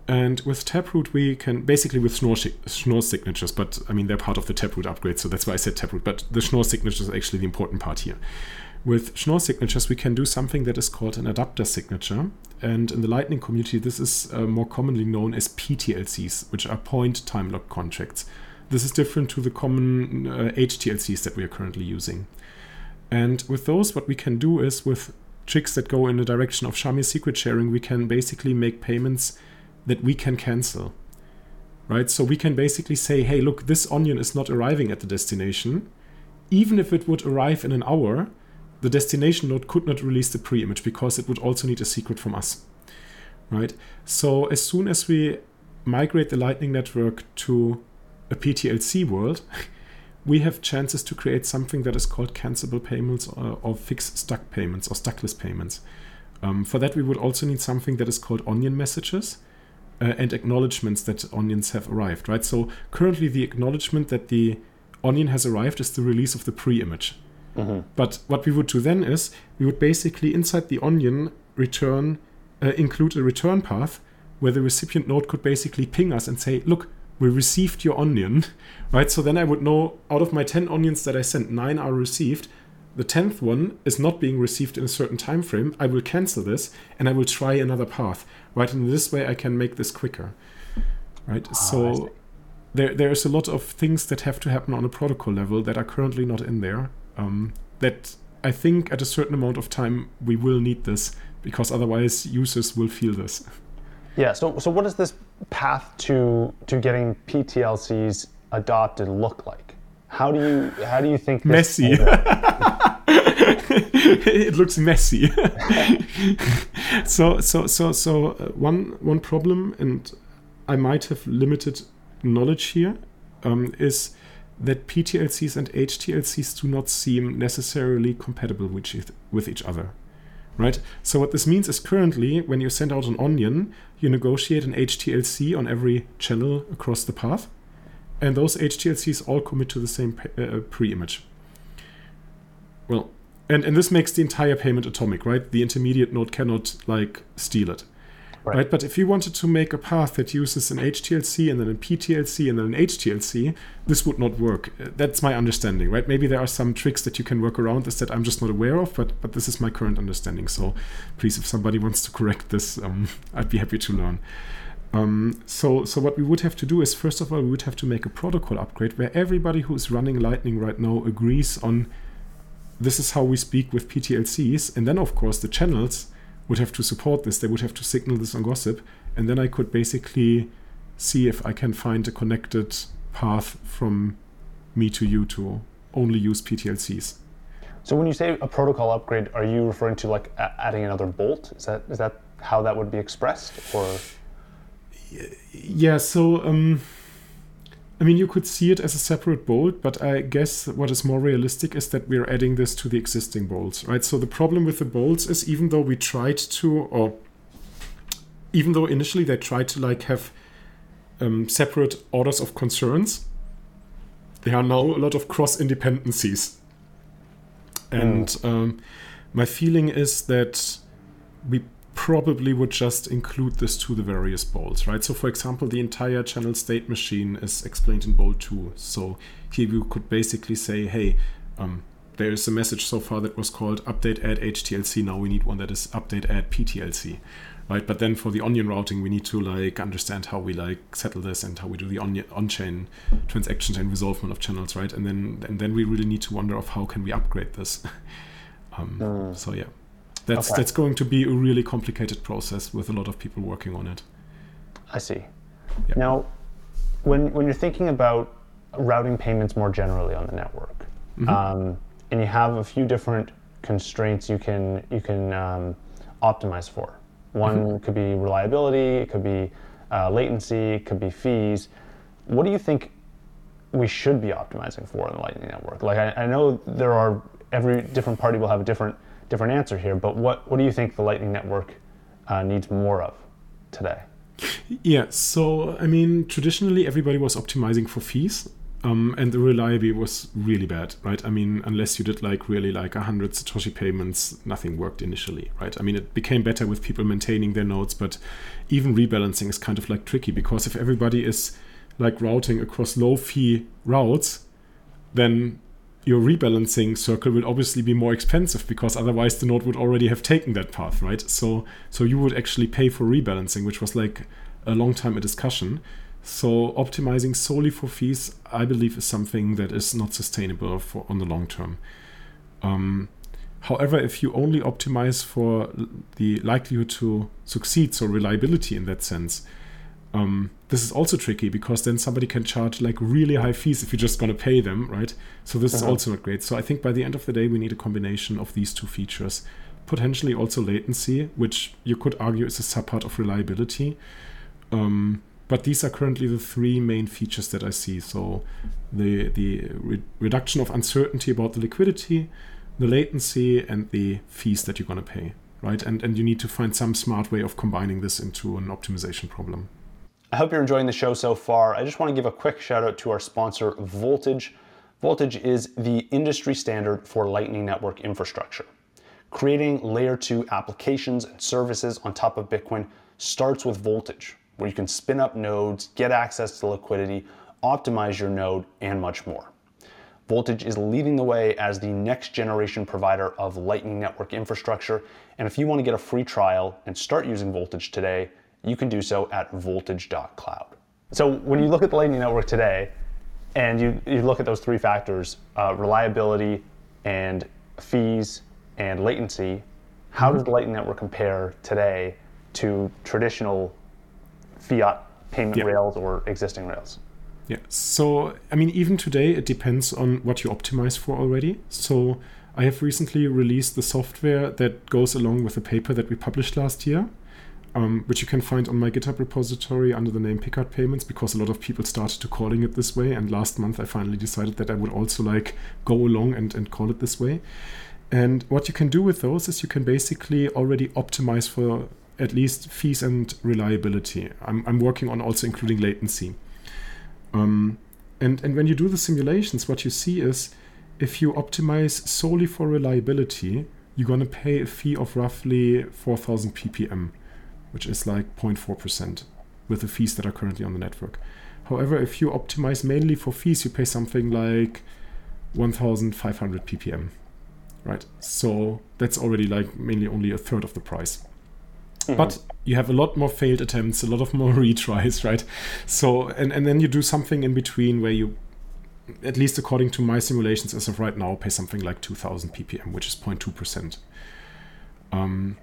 And with Taproot, we can basically with Schnorr, Schnorr signatures, but I mean, they're part of the Taproot upgrade, so that's why I said Taproot. But the Schnorr signatures are actually the important part here. With Schnorr signatures, we can do something that is called an adapter signature. And in the Lightning community, this is uh, more commonly known as PTLCs, which are point time lock contracts. This is different to the common uh, HTLCs that we are currently using. And with those, what we can do is with tricks that go in the direction of Shamir secret sharing, we can basically make payments that we can cancel. Right? So we can basically say, hey, look, this onion is not arriving at the destination. Even if it would arrive in an hour, the destination node could not release the pre image because it would also need a secret from us. Right? So as soon as we migrate the Lightning Network to a PTLC world, we have chances to create something that is called cancelable payments or, or fixed stuck payments or stuckless payments. Um, for that, we would also need something that is called onion messages uh, and acknowledgements that onions have arrived, right? So currently, the acknowledgement that the onion has arrived is the release of the pre image. Mm-hmm. But what we would do then is we would basically inside the onion return uh, include a return path where the recipient node could basically ping us and say, look, we received your onion, right? So then I would know out of my 10 onions that I sent, nine are received the 10th one is not being received in a certain time frame, I will cancel this and I will try another path. Right? And this way I can make this quicker. Right? Oh, so there there's a lot of things that have to happen on a protocol level that are currently not in there. Um, that I think at a certain amount of time we will need this because otherwise users will feel this. Yeah, so so what does this path to to getting PTLCs adopted look like? How do you how do you think messy? it looks messy. so so so so uh, one one problem, and I might have limited knowledge here, um, is that PTLCs and HTLCs do not seem necessarily compatible with with each other. Right? So, what this means is currently, when you send out an onion, you negotiate an HTLC on every channel across the path and those HTLCs all commit to the same uh, pre-image. Well, and and this makes the entire payment atomic, right? The intermediate node cannot like steal it. Right. right. But if you wanted to make a path that uses an HTLC and then a PTLC and then an HTLC, this would not work. That's my understanding, right? Maybe there are some tricks that you can work around this that I'm just not aware of, but but this is my current understanding. So please, if somebody wants to correct this, um, I'd be happy to learn. Um, so, so what we would have to do is, first of all, we would have to make a protocol upgrade where everybody who is running Lightning right now agrees on this is how we speak with PTLCs. And then, of course, the channels would have to support this. They would have to signal this on Gossip. And then I could basically see if I can find a connected path from me to you to only use PTLCs. So when you say a protocol upgrade, are you referring to like adding another bolt? Is that is that how that would be expressed, or? yeah, so um, I mean, you could see it as a separate bolt, but I guess what is more realistic is that we're adding this to the existing bolts, right? So the problem with the bolts is even though we tried to, or even though initially they tried to like have um, separate orders of concerns, there are now a lot of cross independencies. And mm. um, my feeling is that we probably would just include this to the various bolts, right? So, for example, the entire channel state machine is explained in bolt 2. So, here you could basically say, hey, um, there is a message so far that was called update add HTLC. Now we need one that is update add PTLC, right? But then for the onion routing, we need to like understand how we like settle this and how we do the on- on-chain transactions and resolvement of channels, right? And then and then we really need to wonder of how can we upgrade this. um, mm. So yeah. That's okay. that's going to be a really complicated process with a lot of people working on it. I see. Yeah. Now, when when you're thinking about routing payments more generally on the network, mm-hmm. um, and you have a few different constraints you can you can um, optimize for. One mm-hmm. could be reliability, it could be uh, latency, it could be fees. What do you think we should be optimizing for in the Lightning Network? Like I, I know there are every different party will have a different different answer here, but what, what do you think the Lightning Network uh, needs more of today? Yeah, so I mean, traditionally everybody was optimizing for fees. Um, and the reliability was really bad, right? I mean, unless you did like really like a hundred Satoshi payments, nothing worked initially, right? I mean, it became better with people maintaining their nodes, but even rebalancing is kind of like tricky because if everybody is like routing across low fee routes, then your rebalancing circle will obviously be more expensive because otherwise the node would already have taken that path, right? So so you would actually pay for rebalancing, which was like a long time a discussion. So optimizing solely for fees, I believe, is something that is not sustainable for on the long term. Um, however, if you only optimize for the likelihood to succeed, so reliability in that sense, um, this is also tricky because then somebody can charge like really high fees if you're just going to pay them, right? So this uh-huh. is also not great. So I think by the end of the day, we need a combination of these two features. Potentially also latency, which you could argue is a subpart of reliability. Um, but these are currently the three main features that I see. So the the re- reduction of uncertainty about the liquidity, the latency, and the fees that you're going to pay, right? And and you need to find some smart way of combining this into an optimization problem. I hope you're enjoying the show so far. I just want to give a quick shout out to our sponsor, Voltage. Voltage is the industry standard for Lightning Network infrastructure. Creating layer 2 applications and services on top of Bitcoin starts with Voltage, where you can spin up nodes, get access to liquidity, optimize your node, and much more. Voltage is leading the way as the next generation provider of Lightning Network infrastructure. And if you want to get a free trial and start using Voltage today, you can do so at voltage.cloud. So when you look at the Lightning Network today, and you, you look at those three factors, uh, reliability and fees and latency, how does the Lightning Network compare today to traditional fiat payment yeah. rails or existing rails? Yeah. So, I mean, even today, it depends on what you optimize for already. So, I have recently released the software that goes along with the paper that we published last year um, which you can find on my GitHub repository under the name Pickhardt Payments because a lot of people started to calling it this way. And last month I finally decided that I would also like go along and, and call it this way. And what you can do with those is you can basically already optimize for at least fees and reliability. I'm, I'm working on also including latency. Um, and, and when you do the simulations, what you see is if you optimize solely for reliability, you're going to pay a fee of roughly 4000 ppm which is like 0.4% with the fees that are currently on the network. However, if you optimize mainly for fees, you pay something like 1500 ppm, right? So that's already like mainly only a third of the price. Mm-hmm. But you have a lot more failed attempts, a lot of more retries, right? So, and, and then you do something in between where you, at least according to my simulations as of right now, pay something like 2000 ppm, which is 0.2%. Um,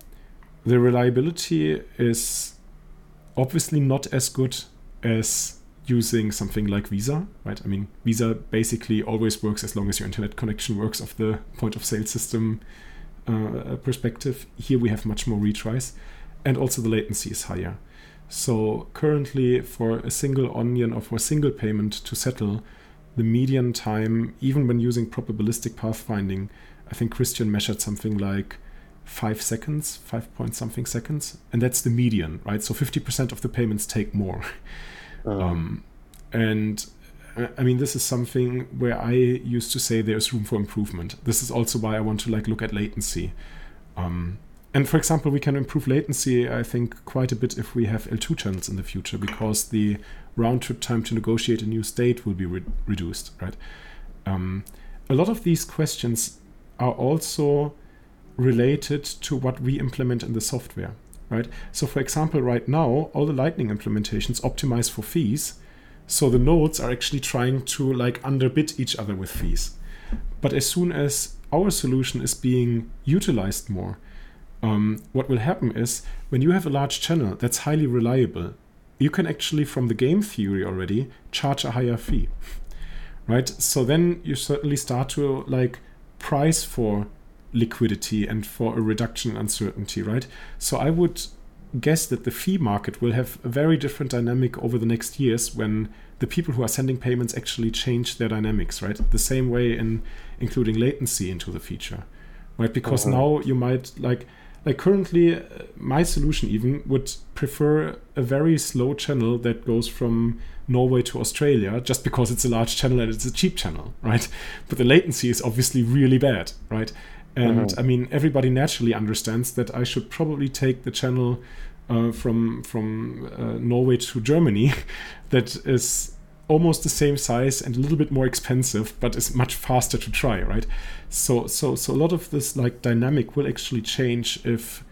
the reliability is obviously not as good as using something like Visa, right? I mean, Visa basically always works as long as your internet connection works of the point of sale system uh, perspective. Here we have much more retries, and also the latency is higher. So currently, for a single onion or for a single payment to settle, the median time, even when using probabilistic pathfinding, I think Christian measured something like five seconds, five point something seconds, and that's the median, right? So 50% of the payments take more. Uh-huh. Um, and I mean, this is something where I used to say there's room for improvement. This is also why I want to like look at latency. Um, and for example, we can improve latency, I think, quite a bit if we have eltoo channels in the future, because the round trip time to negotiate a new state will be re- reduced, right? Um, a lot of these questions are also related to what we implement in the software, right? So, for example, right now, all the Lightning implementations optimize for fees so the nodes are actually trying to like underbid each other with fees. But as soon as our solution is being utilized more, um, what will happen is when you have a large channel that's highly reliable, you can actually, from the game theory already, charge a higher fee, right? So then you certainly start to like price for liquidity and for a reduction in uncertainty, right? So I would guess that the fee market will have a very different dynamic over the next years when the people who are sending payments actually change their dynamics, right? The same way in including latency into the feature, right? Because uh-huh. now you might like like currently uh, my solution even would prefer a very slow channel that goes from Norway to Australia just because it's a large channel and it's a cheap channel, right? But the latency is obviously really bad, right? And mm-hmm. I mean, everybody naturally understands that I should probably take the channel uh, from from uh, Norway to Germany, that is almost the same size and a little bit more expensive, but is much faster to try, right? So so so a lot of this like dynamic will actually change if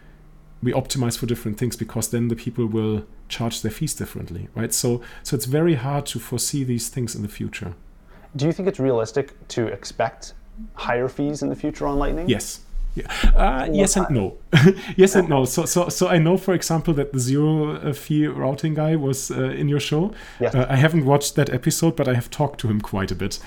we optimize for different things because then the people will charge their fees differently, right? So so it's very hard to foresee these things in the future. Do you think it's realistic to expect higher fees in the future on Lightning? Yes. Yeah. Uh, yes and no. yes and no. So, so, so I know, for example, that the zero uh, fee routing guy was uh, in your show. Yes. Uh, I haven't watched that episode, but I have talked to him quite a bit,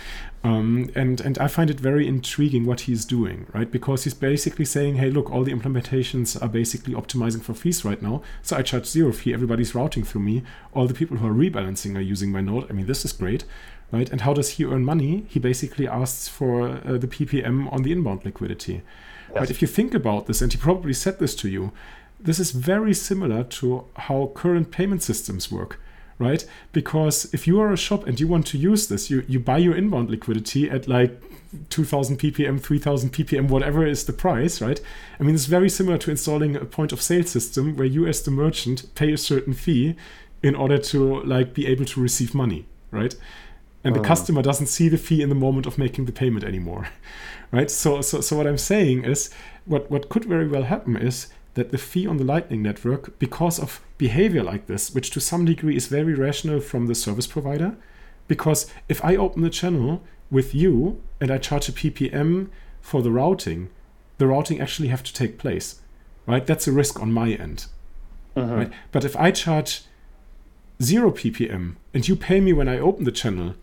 um, and and I find it very intriguing what he's doing, right? Because he's basically saying, hey, look, all the implementations are basically optimizing for fees right now. So I charge zero fee. Everybody's routing through me. All the people who are rebalancing are using my node. I mean, this is great right? And how does he earn money? He basically asks for uh, the ppm on the inbound liquidity. Yes. Right? If you think about this, and he probably said this to you, this is very similar to how current payment systems work, right? Because if you are a shop and you want to use this, you, you buy your inbound liquidity at like 2000 ppm, 3000 ppm, whatever is the price, right? I mean, it's very similar to installing a point of sale system where you, as the merchant, pay a certain fee in order to like be able to receive money, right? And the oh. customer doesn't see the fee in the moment of making the payment anymore right so so so what i'm saying is what what could very well happen is that the fee on the lightning network because of behavior like this which to some degree is very rational from the service provider because if i open the channel with you and i charge a ppm for the routing the routing actually have to take place right that's a risk on my end mm-hmm. right but if i charge 0 ppm and you pay me when i open the channel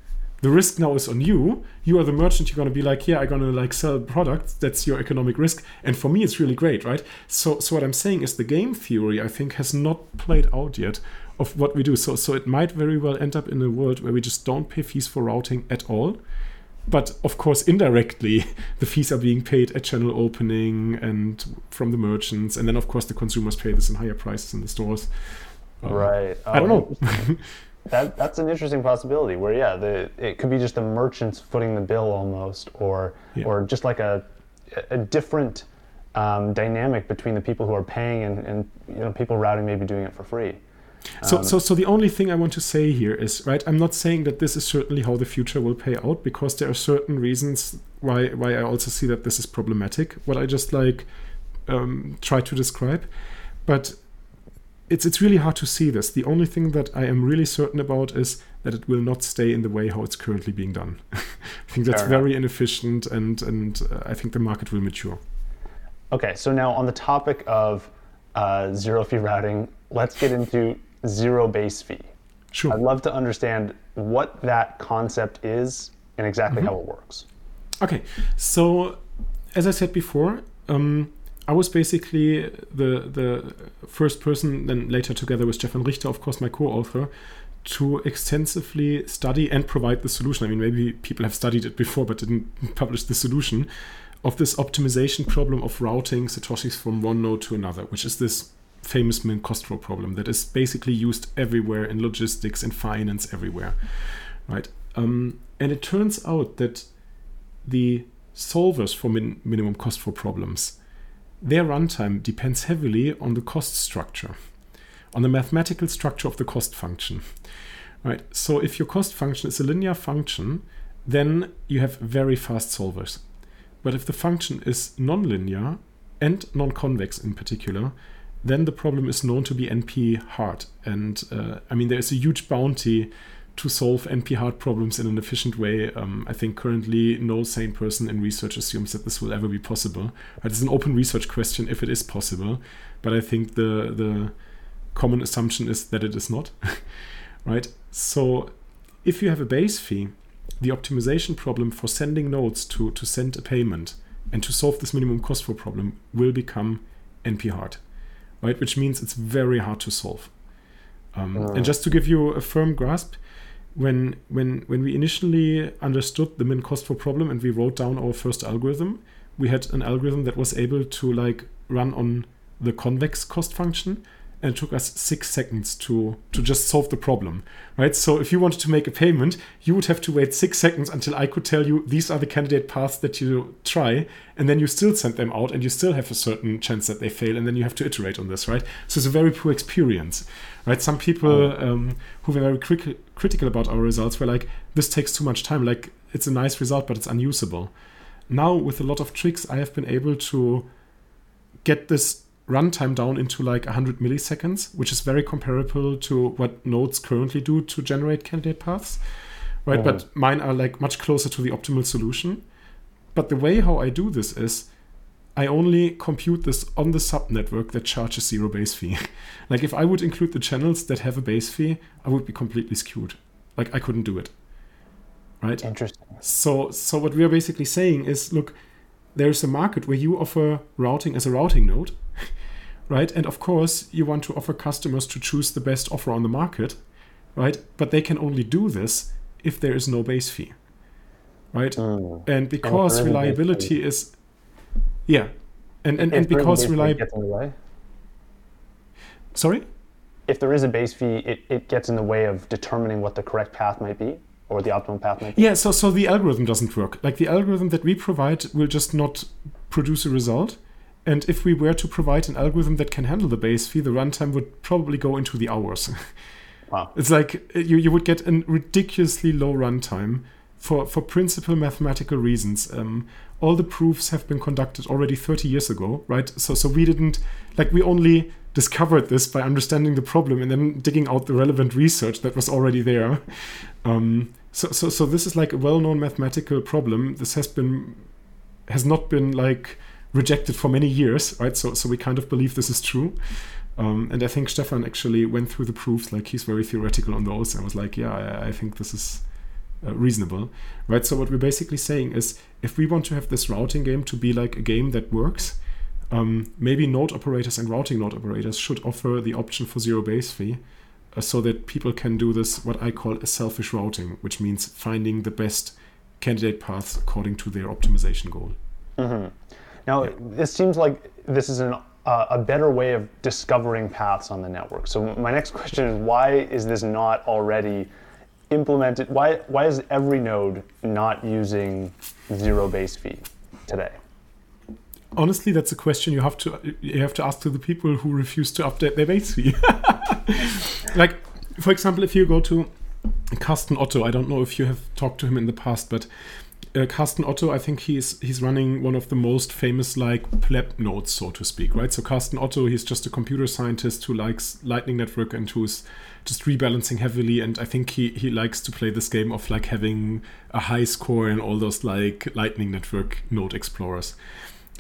the risk now is on you. You are the merchant. You're going to be like, yeah, I'm going to like sell products. That's your economic risk. And for me, it's really great, right? So, so what I'm saying is the game theory, I think, has not played out yet of what we do. So, so it might very well end up in a world where we just don't pay fees for routing at all. But of course, indirectly, the fees are being paid at channel opening and from the merchants, and then of course the consumers pay this in higher prices in the stores. Um, right. I don't know. Oh, that that's an interesting possibility where yeah the it could be just the merchants footing the bill almost or yeah. or just like a a different um, dynamic between the people who are paying and, and you know people routing maybe doing it for free so, um, so, so the only thing I want to say here is, right? I'm not saying that this is certainly how the future will pay out because there are certain reasons why why I also see that this is problematic. What I just like um, try to describe, but it's it's really hard to see this. The only thing that I am really certain about is that it will not stay in the way how it's currently being done. I think that's very inefficient, and and uh, I think the market will mature. Okay, so now on the topic of uh, zero fee routing, let's get into zero base fee. Sure. I'd love to understand what that concept is and exactly mm-hmm. how it works. Okay, so as I said before, um, I was basically the the first person, then later together with Stefan Richter, of course, my co-author, to extensively study and provide the solution. I mean, maybe people have studied it before but didn't publish the solution of this optimization problem of routing satoshis from one node to another, which is this famous min cost flow problem that is basically used everywhere in logistics and finance everywhere, right? Um, and it turns out that the solvers for min- minimum cost flow problems, their runtime depends heavily on the cost structure, on the mathematical structure of the cost function, right? So if your cost function is a linear function, then you have very fast solvers. But if the function is nonlinear and non-convex in particular, then the problem is known to be NP hard. And uh, I mean, there is a huge bounty to solve NP hard problems in an efficient way. Um, I think currently no sane person in research assumes that this will ever be possible. It's an open research question if it is possible, but I think the the common assumption is that it is not. right? So if you have a base fee, the optimization problem for sending nodes to, to send a payment and to solve this minimum cost flow problem will become NP hard right? Which means it's very hard to solve. Um, And ah. just to give you a firm grasp, when when when we initially understood the min cost flow problem and we wrote down our first algorithm, we had an algorithm that was able to like run on the convex cost function and it took us six seconds to to just solve the problem right? So if you wanted to make a payment you would have to wait six seconds until i could tell you these are the candidate paths that you try and then you still send them out and you still have a certain chance that they fail and then you have to iterate on this right? So it's a very poor experience right? Some people oh. um, who were very cri- critical about our results were like this takes too much time like it's a nice result but it's unusable. Now with a lot of tricks i have been able to get this runtime down into like 100 milliseconds, which is very comparable to what nodes currently do to generate candidate paths, right? Oh. But mine are like much closer to the optimal solution. But the way how I do this is I only compute this on the subnetwork that charges zero base fee. like if I would include the channels that have a base fee, I would be completely skewed. Like I couldn't do it. Right? Interesting. So so what we are basically saying is look, there's a market where you offer routing as a routing node right? And of course, you want to offer customers to choose the best offer on the market, right? But they can only do this if there is no base fee, right? Mm. And because reliability is, yeah, and and, and because reliability. Sorry. If there is a base fee, it, it gets in the way of determining what the correct path might be or the optimal path might be. Yeah, so so the algorithm doesn't work. Like the algorithm that we provide will just not produce a result and if we were to provide an algorithm that can handle the base fee, the runtime would probably go into the hours. Wow. It's like you, you would get a ridiculously low runtime for, for principal mathematical reasons. Um, all the proofs have been conducted already 30 years ago, right? So, so we didn't, like, we only discovered this by understanding the problem and then digging out the relevant research that was already there. Um, so, so, so this is like a well-known mathematical problem. This has been, has not been like rejected for many years, right? So, so we kind of believe this is true. Um, and I think Stefan actually went through the proofs, like he's very theoretical on those. I was like, yeah, I, I think this is uh, reasonable, right? So what we're basically saying is, if we want to have this routing game to be like a game that works, um, maybe node operators and routing node operators should offer the option for zero base fee, uh, so that people can do this what I call a selfish routing, which means finding the best candidate paths according to their optimization goal. Mm-hmm. Now, yeah. this seems like this is an, uh, a better way of discovering paths on the network. So my next question is, why is this not already implemented? Why why is every node not using zero base fee today? Honestly, that's a question you have to you have to ask to the people who refuse to update their base fee. like, for example, if you go to Carsten Otto, I don't know if you have talked to him in the past, but uh, Carsten Otto, I think he's he's running one of the most famous like pleb nodes, so to speak, right? So Carsten Otto, he's just a computer scientist who likes Lightning Network and who's just rebalancing heavily. And I think he he likes to play this game of like having a high score in all those like Lightning Network node explorers.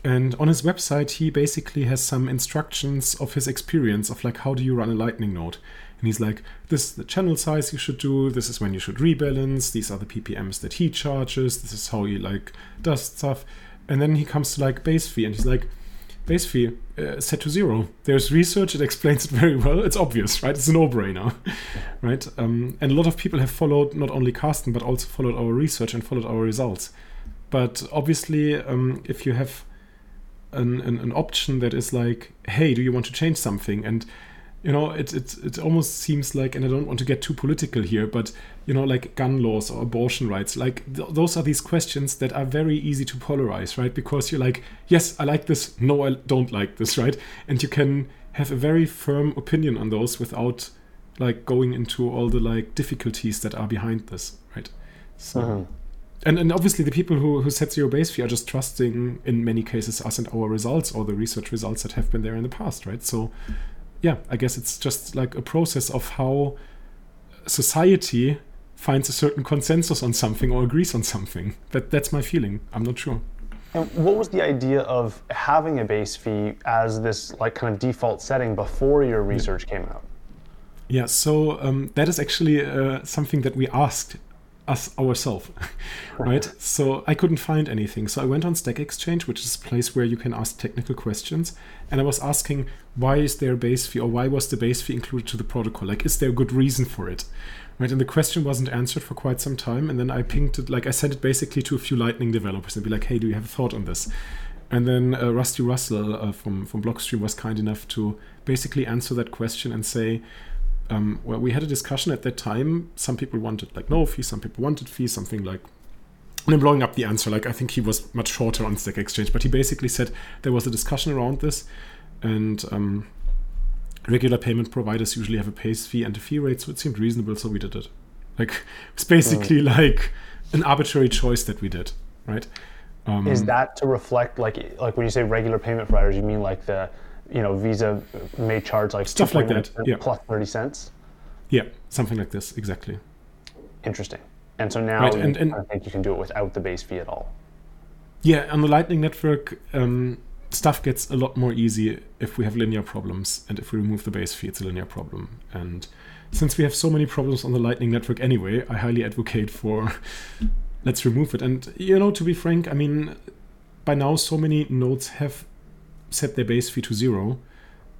And on his website, he basically has some instructions of his experience of like how do you run a Lightning node. And he's like, this is the channel size you should do. This is when you should rebalance. These are the ppms that he charges. This is how he like does stuff. And then he comes to like base fee, and he's like, base fee uh, set to zero. There's research; it explains it very well. It's obvious, right? It's a no-brainer, right? Um, and a lot of people have followed not only Carsten but also followed our research and followed our results. But obviously, um, if you have an, an, an option that is like, hey, do you want to change something? And you know, it, it it almost seems like, and I don't want to get too political here, but you know, like gun laws or abortion rights, like th- those are these questions that are very easy to polarize, right? Because you're like, yes, I like this, no, I don't like this, right? And you can have a very firm opinion on those without like going into all the like difficulties that are behind this, right? So. Mm-hmm. And, and obviously the people who, who set zero base fee are just trusting in many cases us and our results or the research results that have been there in the past right so yeah i guess it's just like a process of how society finds a certain consensus on something or agrees on something. That that's my feeling. I'm not sure. And what was the idea of having a base fee as this like kind of default setting before your research came out? yeah so um, that is actually uh, something that we asked us ourselves right? So i couldn't find anything. So i went on stack exchange which is a place where you can ask technical questions. And i was asking why is there a base fee or why was the base fee included to the protocol? Like is there a good reason for it? Right and the question wasn't answered for quite some time and then i pinged it like i sent it basically to a few lightning developers and be like hey do you have a thought on this? And then uh, rusty russell uh, from from blockstream was kind enough to basically answer that question and say um, well, we had a discussion at that time. Some people wanted like no fee, some people wanted fee, something like. And I'm blowing up the answer. Like I think he was much shorter on Stack Exchange, but he basically said there was a discussion around this, and um, regular payment providers usually have a base fee and a fee rate, so it seemed reasonable, so we did it. Like it's basically like an arbitrary choice that we did, right? Um, Is that to reflect like like when you say regular payment providers, you mean like the you know Visa may charge like Stuff like that, yeah. plus thirty cents? yeah, something like this exactly. Interesting. And so now Right, you and- and- I think you can do it without the base fee at all. Yeah, on the Lightning Network, um, stuff gets a lot more easy if we have linear problems, and if we remove the base fee, it's a linear problem. And since we have so many problems on the Lightning Network anyway, I highly advocate for let's remove it. And you know, to be frank, I mean, by now so many nodes have set their base fee to zero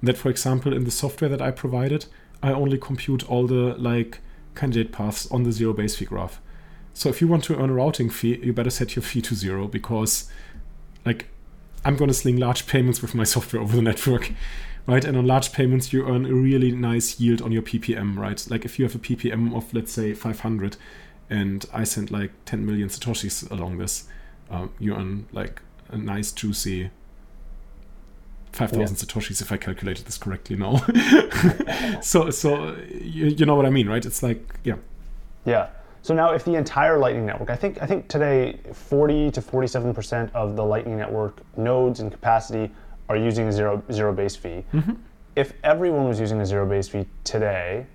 that, for example, in the software that I provided, I only compute all the like candidate paths on the zero base fee graph. So if you want to earn a routing fee, you better set your fee to zero because, like, I'm going to sling large payments with my software over the network, right? And on large payments, you earn a really nice yield on your PPM, right? Like if you have a PPM of let's say 500, and I send like 10 million satoshis along this, um, you earn like a nice juicy 5,000 satoshis if I calculated this correctly now. so so you, you know what I mean, right? It's like yeah. Yeah. So now, if the entire Lightning Network, I think I think today, 40 to 47 percent of the Lightning Network nodes and capacity are using a zero zero base fee. Mm-hmm. If everyone was using a zero base fee today,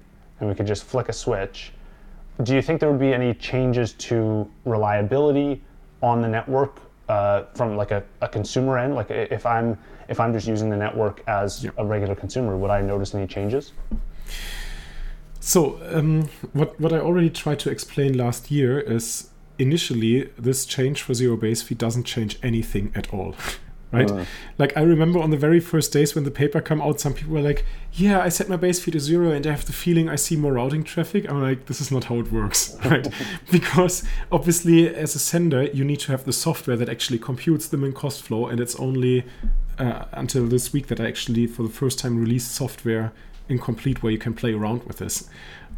and we could just flick a switch, do you think there would be any changes to reliability on the network uh, from like a, a consumer end? Like if I'm if I'm just using the network as Yeah. a regular consumer, would I notice any changes? So, um, what what I already tried to explain last year is initially this change for zero base fee doesn't change anything at all, right? Like I remember on the very first days when the paper came out, some people were like, "Yeah, I set my base fee to zero, and I have the feeling I see more routing traffic." I'm like, "This is not how it works, right?" because obviously, as a sender, you need to have the software that actually computes the min cost flow, and it's only uh, until this week that I actually, for the first time, released software incomplete where you can play around with this.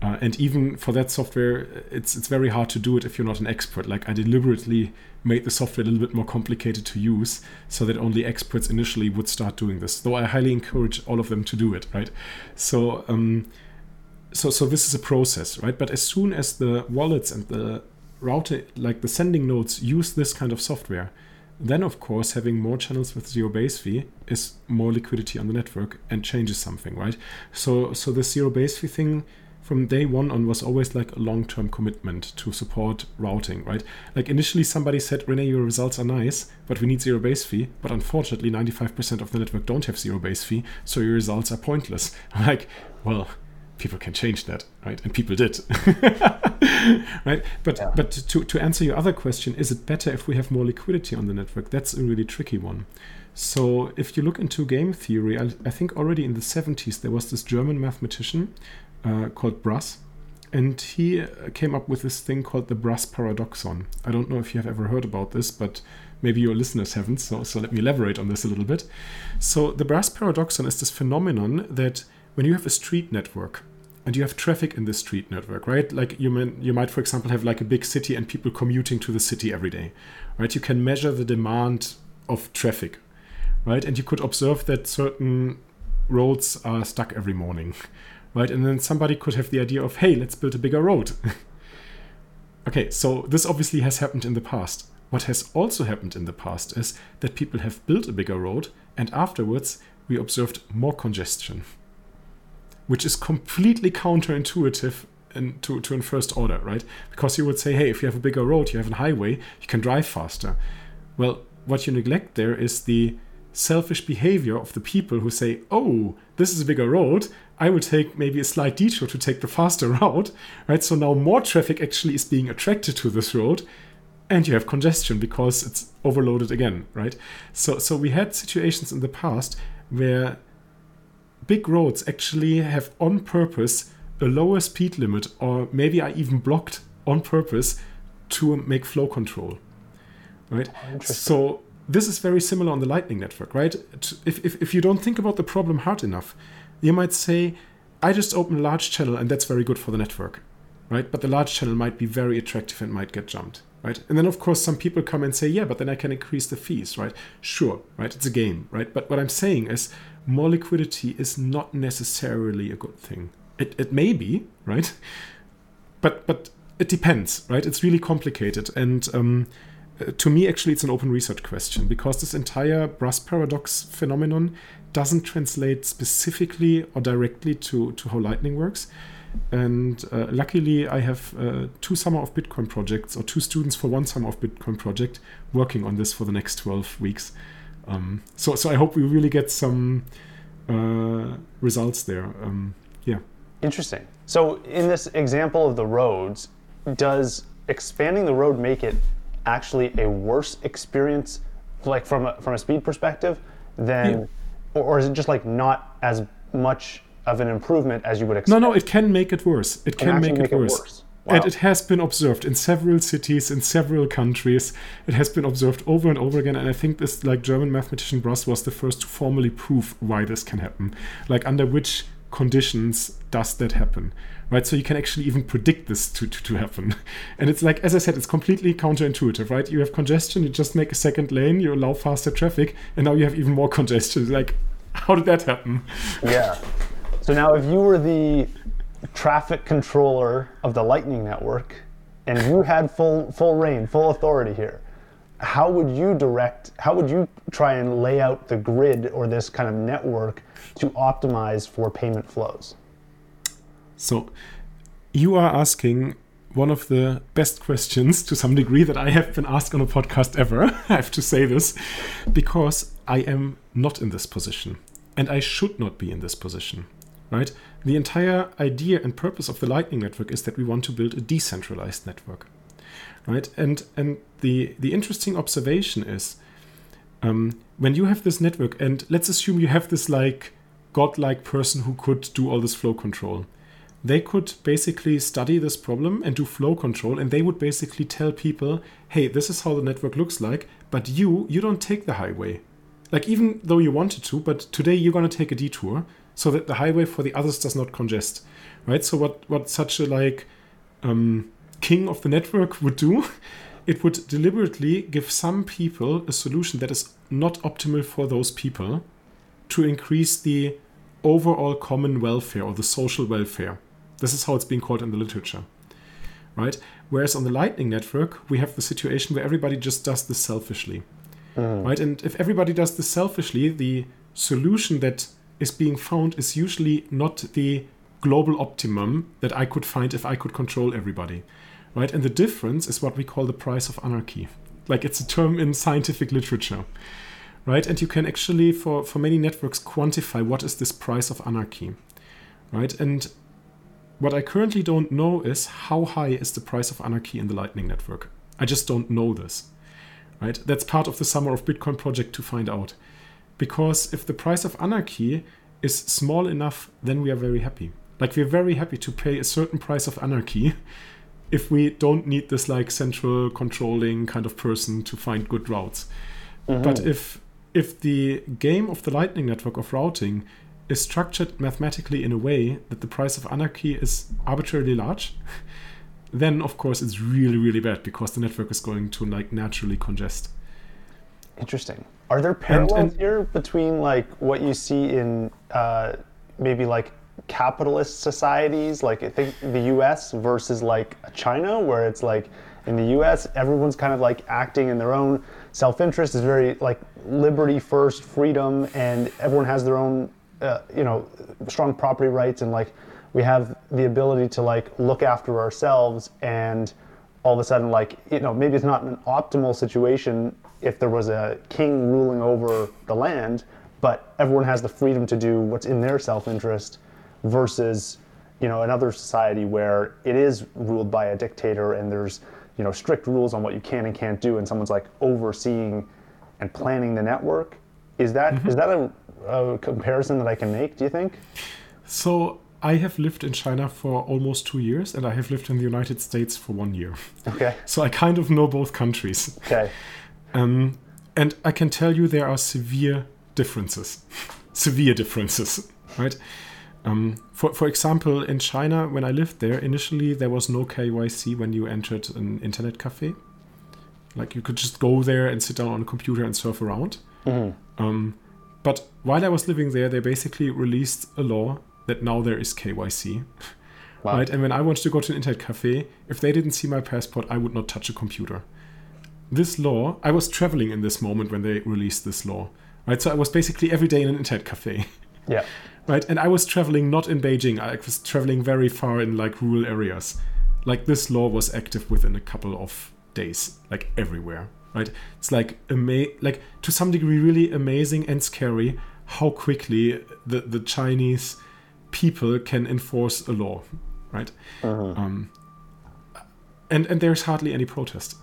Uh, and even for that software, it's it's very hard to do it if you're not an expert. Like I deliberately made the software a little bit more complicated to use so that only experts initially would start doing this. Though I highly encourage all of them to do it, right? So um, so so this is a process, right? But as soon as the wallets and the router, like the sending nodes, use this kind of software, then of course having more channels with zero base fee is more liquidity on the network and changes something, right? So so the zero base fee thing from day one on was always like a long-term commitment to support routing, right? Like initially somebody said, Rene, your results are nice, but we need zero base fee. But unfortunately, 95% of the network don't have zero base fee, so your results are pointless. I'm like, well, people can change that, right? And people did. right? But Yeah. but to, to answer your other question, is it better if we have more liquidity on the network? That's a really tricky one. So if you look into game theory, I, I think already in the 70s there was this German mathematician uh, called Braess, and he came up with this thing called the Braess paradoxon. I don't know if you have ever heard about this, but maybe your listeners haven't, so, so let me elaborate on this a little bit. So the Braess paradoxon is this phenomenon that when you have a street network, and you have traffic in the street network, right? Like you, you might, for example, have like a big city and people commuting to the city every day, right? You can measure the demand of traffic, right? And you could observe that certain roads are stuck every morning, right? And then somebody could have the idea of, hey, let's build a bigger road. okay, so this obviously has happened in the past. What has also happened in the past is that people have built a bigger road and afterwards we observed more congestion which is completely counterintuitive in, to, to in first order, right? Because you would say, hey, if you have a bigger road, you have a highway, you can drive faster. Well, what you neglect there is the selfish behavior of the people who say, oh, this is a bigger road. I will take maybe a slight detour to take the faster route, right? So now more traffic actually is being attracted to this road and you have congestion because it's overloaded again, right? So, so we had situations in the past where big roads actually have on purpose a lower speed limit, or maybe are even blocked on purpose to make flow control. Right? So this is very similar on the Lightning Network, right? If, if, if you don't think about the problem hard enough, you might say, I just open a large channel and that's very good for the network, right? But the large channel might be very attractive and might get jumped, right? And then, of course, some people come and say, yeah, but then I can increase the fees, right? Sure, right? It's a game, right? But what I'm saying is, more liquidity is not necessarily a good thing. It, it may be, right? But but it depends, right? It's really complicated. And um, to me, actually, it's an open research question because this entire Braess paradox phenomenon doesn't translate specifically or directly to, to how Lightning works. And uh, luckily, I have uh, two Summer of Bitcoin projects or two students for one Summer of Bitcoin project working on this for the next 12 weeks. Um, so, so I hope we really get some uh, results there. Um, yeah. Interesting. So, in this example of the roads, does expanding the road make it actually a worse experience, like from a, from a speed perspective, than, yeah. or, or is it just like not as much of an improvement as you would expect? No, no, it can make it worse. It can, make, make, it, worse. It worse. Wow. And it has been observed in several cities, in several countries. It has been observed over and over again. And I think this, like German mathematician Braess, was the first to formally prove why this can happen. Like under which conditions does that happen, right? So you can actually even predict this to, to, to happen. And it's like, as I said, it's completely counterintuitive, right? You have congestion, you just make a second lane, you allow faster traffic, and now you have even more congestion. Like, how did that happen? Yeah. So now, if you were the traffic controller of the Lightning Network, and you had full full reign, full authority here, how would you direct? How would you try and lay out the grid or this kind of network to optimize for payment flows? So, you are asking one of the best questions to some degree that I have been asked on a podcast ever. I have to say this because I am not in this position and I should not be in this position right? The entire idea and purpose of the Lightning Network is that we want to build a decentralized network, right? And and the the interesting observation is um, when you have this network, and let's assume you have this like godlike person who could do all this flow control. They could basically study this problem and do flow control, and they would basically tell people, "Hey, this is how the network looks like, but you you don't take the highway." Like even though you wanted to, but today you're gonna take a detour so that the highway for the others does not congest, right? So what what such a like um, king of the network would do, it would deliberately give some people a solution that is not optimal for those people to increase the overall common welfare or the social welfare. This is how it's being called in the literature. Right? Whereas on the Lightning Network, we have the situation where everybody just does this selfishly. Mm. Right? And if everybody does this selfishly, the solution that is being found is usually not the global optimum that I could find if I could control everybody. Right? And the difference is what we call the price of anarchy. Like it's a term in scientific literature. Right? And you can actually for, for many networks quantify what is this price of anarchy. Right? And what I currently don't know is how high is the price of anarchy in the Lightning Network. I just don't know this. Right? That's part of the Summer of Bitcoin project to find out. because if the price of anarchy is small enough, then we are very happy. Like we're very happy to pay a certain price of anarchy if we don't need this like central controlling kind of person to find good routes. Mm-hmm. But if if the game of the Lightning Network of routing is structured mathematically in a way that the price of anarchy is arbitrarily large, then of course it's really really bad because the network is going to like naturally congest. Interesting. Are there parallels and, and, here between like what you see in uh, maybe like capitalist societies, like I think the U.S. versus like China, where it's like in the U.S. everyone's kind of like acting in their own self-interest, is very like liberty first, freedom, and everyone has their own uh, you know strong property rights and like we have the ability to like look after ourselves and all of a sudden like you know maybe it's not an optimal situation if there was a king ruling over the land but everyone has the freedom to do what's in their self-interest versus you know another society where it is ruled by a dictator and there's you know strict rules on what you can and can't do and someone's like overseeing and planning the network is that mm-hmm. is that a, a comparison that i can make do you think so I have lived in China for almost two years, and I have lived in the United States for one year. Okay. So I kind of know both countries. Okay. Um, and I can tell you there are severe differences. severe differences, right? Um, for, for example, in China, when I lived there, initially there was no KYC when you entered an internet cafe. Like you could just go there and sit down on a computer and surf around. Mm-hmm. Um, but while I was living there, they basically released a law that now there is KYC. Wow. Right? And when I wanted to go to an internet cafe, if they didn't see my passport, I would not touch a computer. This law, I was traveling in this moment when they released this law. Right? So I was basically every day in an internet cafe. Yeah. Right? And I was traveling not in Beijing, I was traveling very far in like rural areas. Like this law was active within a couple of days, like everywhere. Right? It's like ama- like to some degree really amazing and scary how quickly the, the Chinese people can enforce a law, right? Uh-huh. Um, and and there's hardly any protest.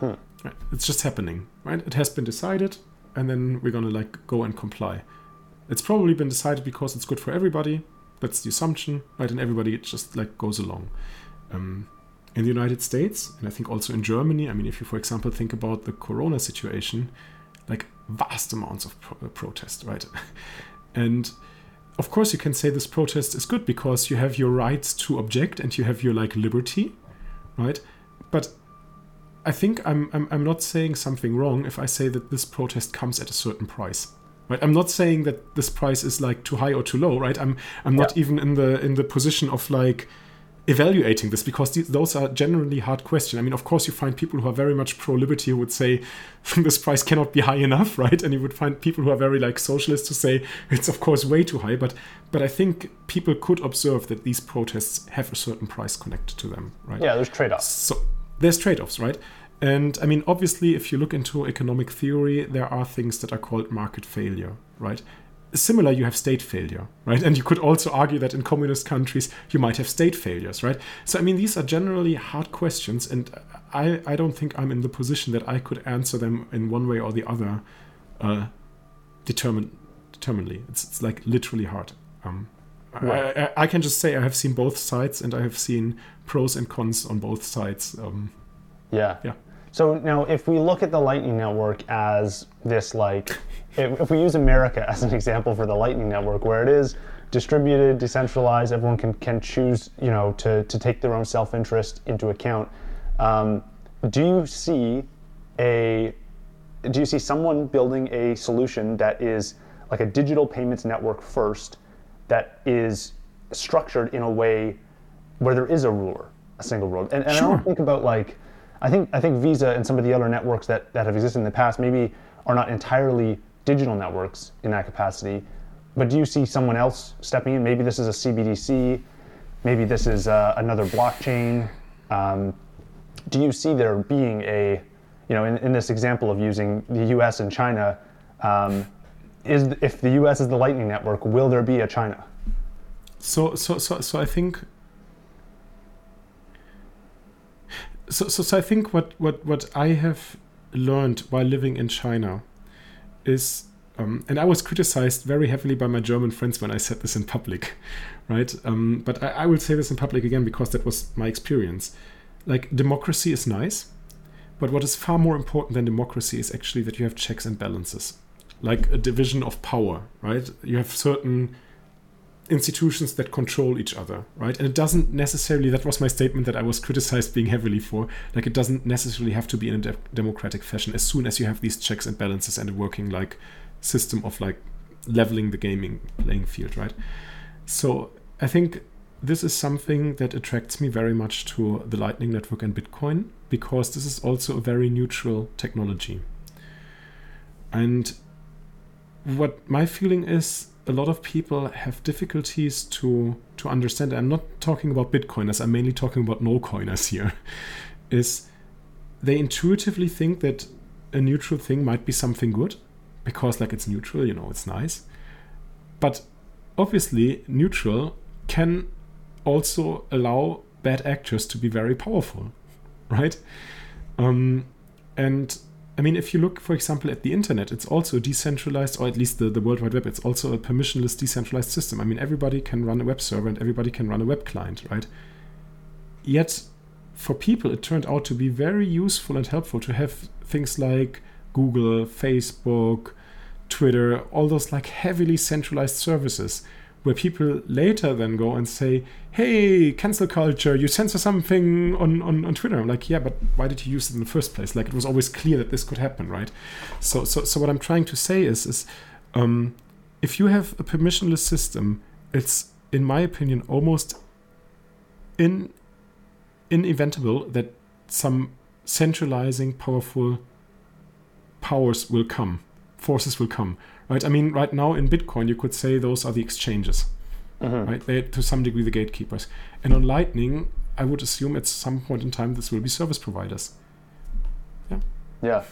Huh. Right? It's just happening, right? It has been decided, and then we're gonna like go and comply. It's probably been decided because it's good for everybody. That's the assumption, right? And everybody just like goes along. Um, in the United States, and I think also in Germany, I mean, if you, for example, think about the Corona situation, like vast amounts of pro- protest, right? and of course you can say this protest is good because you have your rights to object and you have your like liberty right but i think i'm i'm, I'm not saying something wrong if i say that this protest comes at a certain price right i'm not saying that this price is like too high or too low right i'm i'm not yeah. even in the in the position of like evaluating this because these, those are generally hard questions. I mean, of course, you find people who are very much pro liberty who would say this price cannot be high enough, right? And you would find people who are very like socialists to say it's of course way too high. But but I think people could observe that these protests have a certain price connected to them, right? Yeah, there's trade offs. So there's trade offs, right? And I mean, obviously, if you look into economic theory, there are things that are called market failure, right? similar you have state failure right? And you could also argue that in communist countries you might have state failures right? So i mean these are generally hard questions and i i don't think i'm in the position that i could answer them in one way or the other uh determined determinedly. It's, it's like literally hard. Um right. I, I, I, can just say i have seen both sides and i have seen pros and cons on both sides um yeah. yeah so now, if we look at the Lightning Network as this, like, if, if we use America as an example for the Lightning Network, where it is distributed, decentralized, everyone can, can choose, you know, to, to take their own self-interest into account. Um, do you see a, do you see someone building a solution that is like a digital payments network first, that is structured in a way where there is a ruler, a single ruler? And, and sure. I don't think about like I think I think Visa and some of the other networks that, that have existed in the past maybe are not entirely digital networks in that capacity. But do you see someone else stepping in? Maybe this is a CBDC, maybe this is uh, another blockchain. Um, do you see there being a, you know, in, in this example of using the U.S. and China, um, is if the U.S. is the Lightning Network, will there be a China? So, so, so, so I think so, so, so I think what, what, what I have learned while living in China is um, and I was criticized very heavily by my German friends when I said this in public, right? Um, but I, I will say this in public again because that was my experience. Like democracy is nice, but what is far more important than democracy is actually that you have checks and balances, like a division of power, right? You have certain institutions that control each other, right? And it doesn't necessarily, that was my statement that I was criticized being heavily for, like it doesn't necessarily have to be in a de- democratic fashion as soon as you have these checks and balances and a working like system of like leveling the gaming playing field, right? So I think this is something that attracts me very much to the Lightning Network and Bitcoin because this is also a very neutral technology. And what my feeling is a lot of people have difficulties to to understand. I'm not talking about Bitcoiners. I'm mainly talking about no coiners here. Is they intuitively think that a neutral thing might be something good because like it's neutral, you know, it's nice. But obviously, neutral can also allow bad actors to be very powerful, right? Um, and I mean, if you look, for example, at the internet, it's also decentralized, or at least the, the World Wide Web, it's also a permissionless, decentralized system. I mean, everybody can run a web server and everybody can run a web client, right? Yet, for people, it turned out to be very useful and helpful to have things like Google, Facebook, Twitter, all those like heavily centralized services where people later then go and say, hey, cancel culture, you censor something on, on, on Twitter. I'm like, yeah, but why did you use it in the first place? Like, it was always clear that this could happen, right? So, so, so what I'm trying to say is, is um, if you have a permissionless system, it's, in my opinion, almost in, inevitable that some centralizing, powerful powers will come, forces will come right? I mean, right now in Bitcoin, you could say those are the exchanges, mm-hmm. right? They're to some degree the gatekeepers. And on Lightning, I would assume at some point in time this will be service providers. Yeah. Yeah.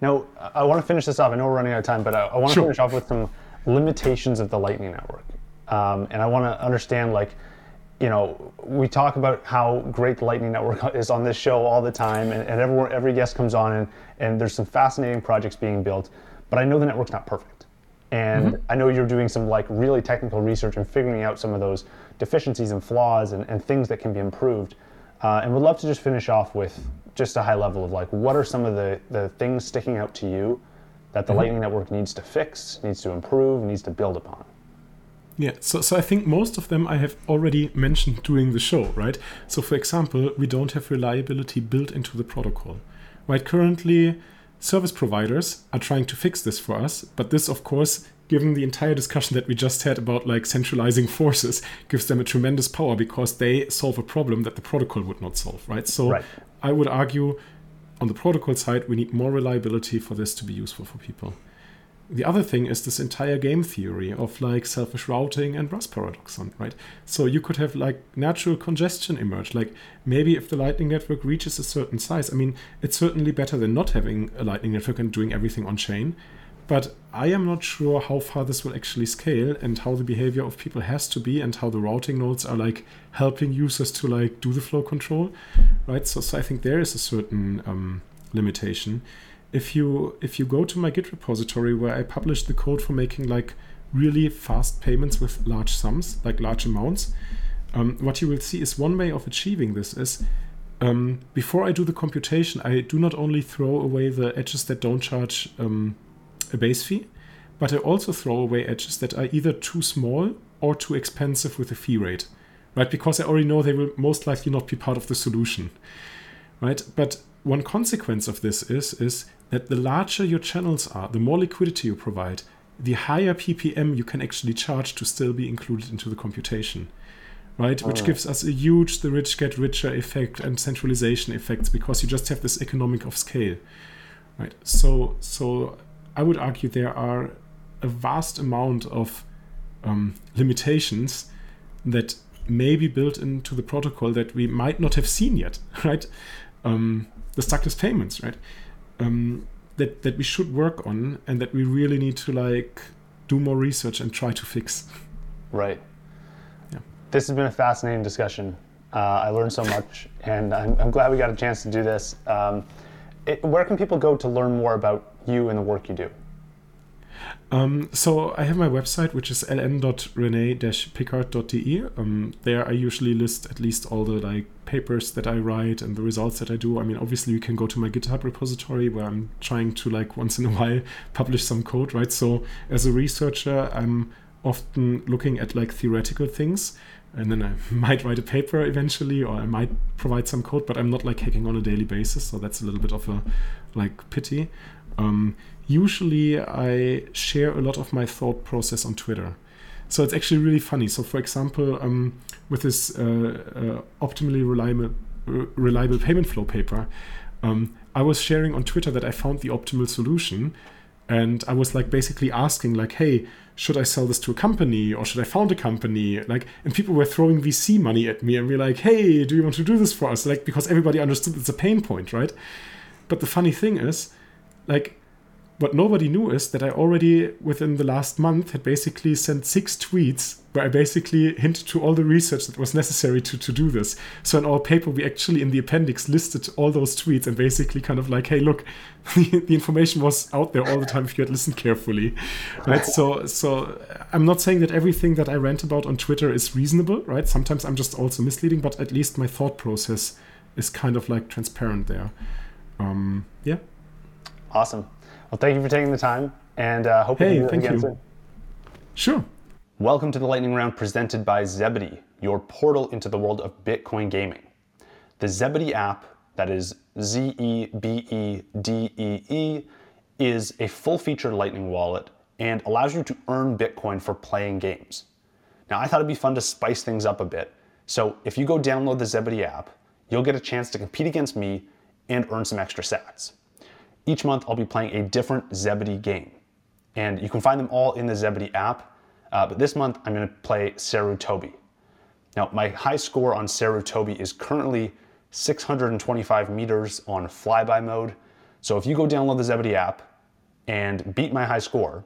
Now, I want to finish this off. I know we're running out of time, but I, I want to sure. finish off with some limitations of the Lightning Network. Um, and I want to understand, like, you know, we talk about how great the Lightning Network is on this show all the time, and, and everyone, every guest comes on, and, and there's some fascinating projects being built. But I know the network's not perfect. And mm-hmm. I know you're doing some like really technical research and figuring out some of those deficiencies and flaws and, and things that can be improved. Uh, and would love to just finish off with just a high level of like what are some of the, the things sticking out to you that the mm-hmm. Lightning Network needs to fix, needs to improve, needs to build upon? Yeah, so, so I think most of them I have already mentioned during the show, right? So, for example, we don't have reliability built into the protocol, right? Currently, Service providers are trying to fix this for us, but this, of course, given the entire discussion that we just had about like centralizing forces, gives them a tremendous power because they solve a problem that the protocol would not solve, right? So right. I would argue on the protocol side, we need more reliability for this to be useful for people the other thing is this entire game theory of like selfish routing and Braess paradoxon, right? So you could have like natural congestion emerge. Like maybe if the Lightning Network reaches a certain size, I mean, it's certainly better than not having a Lightning Network and doing everything on chain. But I am not sure how far this will actually scale and how the behavior of people has to be and how the routing nodes are like helping users to like do the flow control, right? So, so I think there is a certain um, limitation if you if you go to my Git repository where I publish the code for making like really fast payments with large sums, like large amounts, um, what you will see is one way of achieving this is um, before I do the computation, I do not only throw away the edges that don't charge um, a base fee, but I also throw away edges that are either too small or too expensive with a fee rate, right? Because I already know they will most likely not be part of the solution, right? But one consequence of this is is that the larger your channels are, the more liquidity you provide, the higher ppm you can actually charge to still be included into the computation right? Which oh. gives us a huge the rich get richer effect and centralization effects because you just have this economic of scale right? So so i would argue there are a vast amount of um, limitations that may be built into the protocol that we might not have seen yet right? Um, the stuckless payments right um, that that we should work on and that we really need to like do more research and try to fix. Right. Yeah. This has been a fascinating discussion. Uh, I learned so much, and I'm, I'm, glad we got a chance to do this. Um, it, where can people go to learn more about you and the work you do? Um, so I have my website, which is ln.rene-pickhardt.de. Um, there I usually list at least all the like papers that I write and the results that I do. I mean, obviously you can go to my GitHub repository where I'm trying to like once in a while publish some code, right? So as a researcher, I'm often looking at like theoretical things and then I might write a paper eventually or I might provide some code, but I'm not like hacking on a daily basis. So that's a little bit of a like pity. Um, usually I share a lot of my thought process on Twitter. So it's actually really funny. So for example, um, with this uh, uh, optimally reliable, reliable payment flow paper, um, I was sharing on Twitter that I found the optimal solution. And I was like basically asking like, hey, should I sell this to a company or should I found a company? Like, and people were throwing VC money at me and we're like, hey, do you want to do this for us? Like, because everybody understood it's a pain point, right? But the funny thing is, like, what nobody knew is that I already, within the last month, had basically sent six tweets where I basically hinted to all the research that was necessary to, to do this. So in our paper, we actually in the appendix listed all those tweets and basically kind of like, hey, look, the, the information was out there all the time if you had listened carefully, right? So, so I'm not saying that everything that I rant about on Twitter is reasonable, right? Sometimes I'm just also misleading, but at least my thought process is kind of like transparent there. Um, yeah. Awesome. Well, thank you for taking the time, and uh, hope hey, you do thank again you. soon. Sure. Welcome to the Lightning Round presented by Zebedee, your portal into the world of Bitcoin gaming. The Zebedee app, that is Z E B E D E E, is a full featured Lightning wallet and allows you to earn Bitcoin for playing games. Now, I thought it'd be fun to spice things up a bit. So, if you go download the Zebedee app, you'll get a chance to compete against me and earn some extra sats. Each month, I'll be playing a different Zebedee game. And you can find them all in the Zebedee app. Uh, but this month, I'm going to play Sarutobi. Now, my high score on Sarutobi is currently 625 meters on flyby mode. So if you go download the Zebedee app and beat my high score,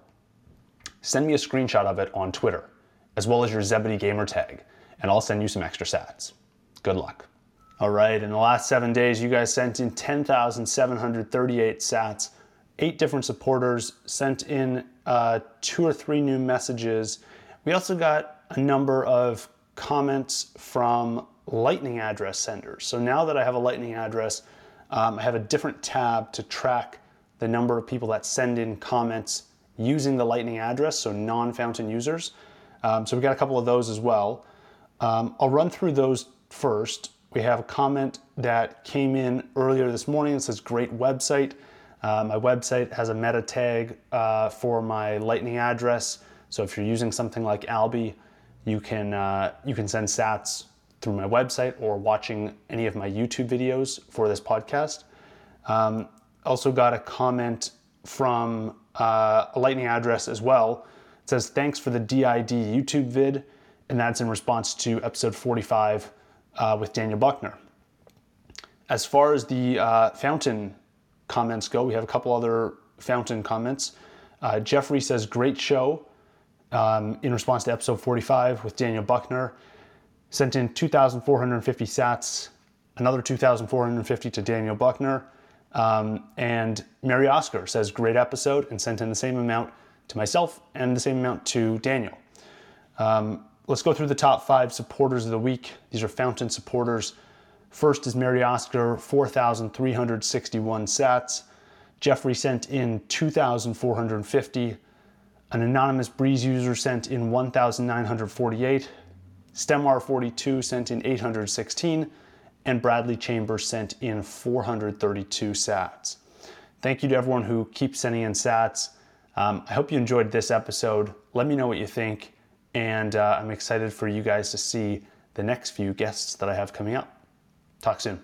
send me a screenshot of it on Twitter, as well as your Zebedee gamer tag, and I'll send you some extra sats. Good luck. All right, in the last seven days, you guys sent in 10,738 sats. Eight different supporters sent in uh, two or three new messages. We also got a number of comments from Lightning address senders. So now that I have a Lightning address, um, I have a different tab to track the number of people that send in comments using the Lightning address, so non fountain users. Um, so we got a couple of those as well. Um, I'll run through those first. We have a comment that came in earlier this morning. It says, Great website. Uh, my website has a meta tag uh, for my Lightning address. So if you're using something like Alby, you can, uh, you can send sats through my website or watching any of my YouTube videos for this podcast. Um, also got a comment from uh, a Lightning address as well. It says, Thanks for the DID YouTube vid. And that's in response to episode 45 uh, with Daniel Buchner. As far as the uh, fountain comments go, we have a couple other fountain comments. Uh, Jeffrey says, Great show. Um, in response to episode 45 with Daniel Buchner, sent in 2,450 sats, another 2,450 to Daniel Buckner. Um, and Mary Oscar says, Great episode, and sent in the same amount to myself and the same amount to Daniel. Um, let's go through the top five supporters of the week. These are Fountain supporters. First is Mary Oscar, 4,361 sats. Jeffrey sent in 2,450. An anonymous Breeze user sent in 1,948. StemR42 sent in 816. And Bradley Chambers sent in 432 sats. Thank you to everyone who keeps sending in sats. Um, I hope you enjoyed this episode. Let me know what you think. And uh, I'm excited for you guys to see the next few guests that I have coming up. Talk soon.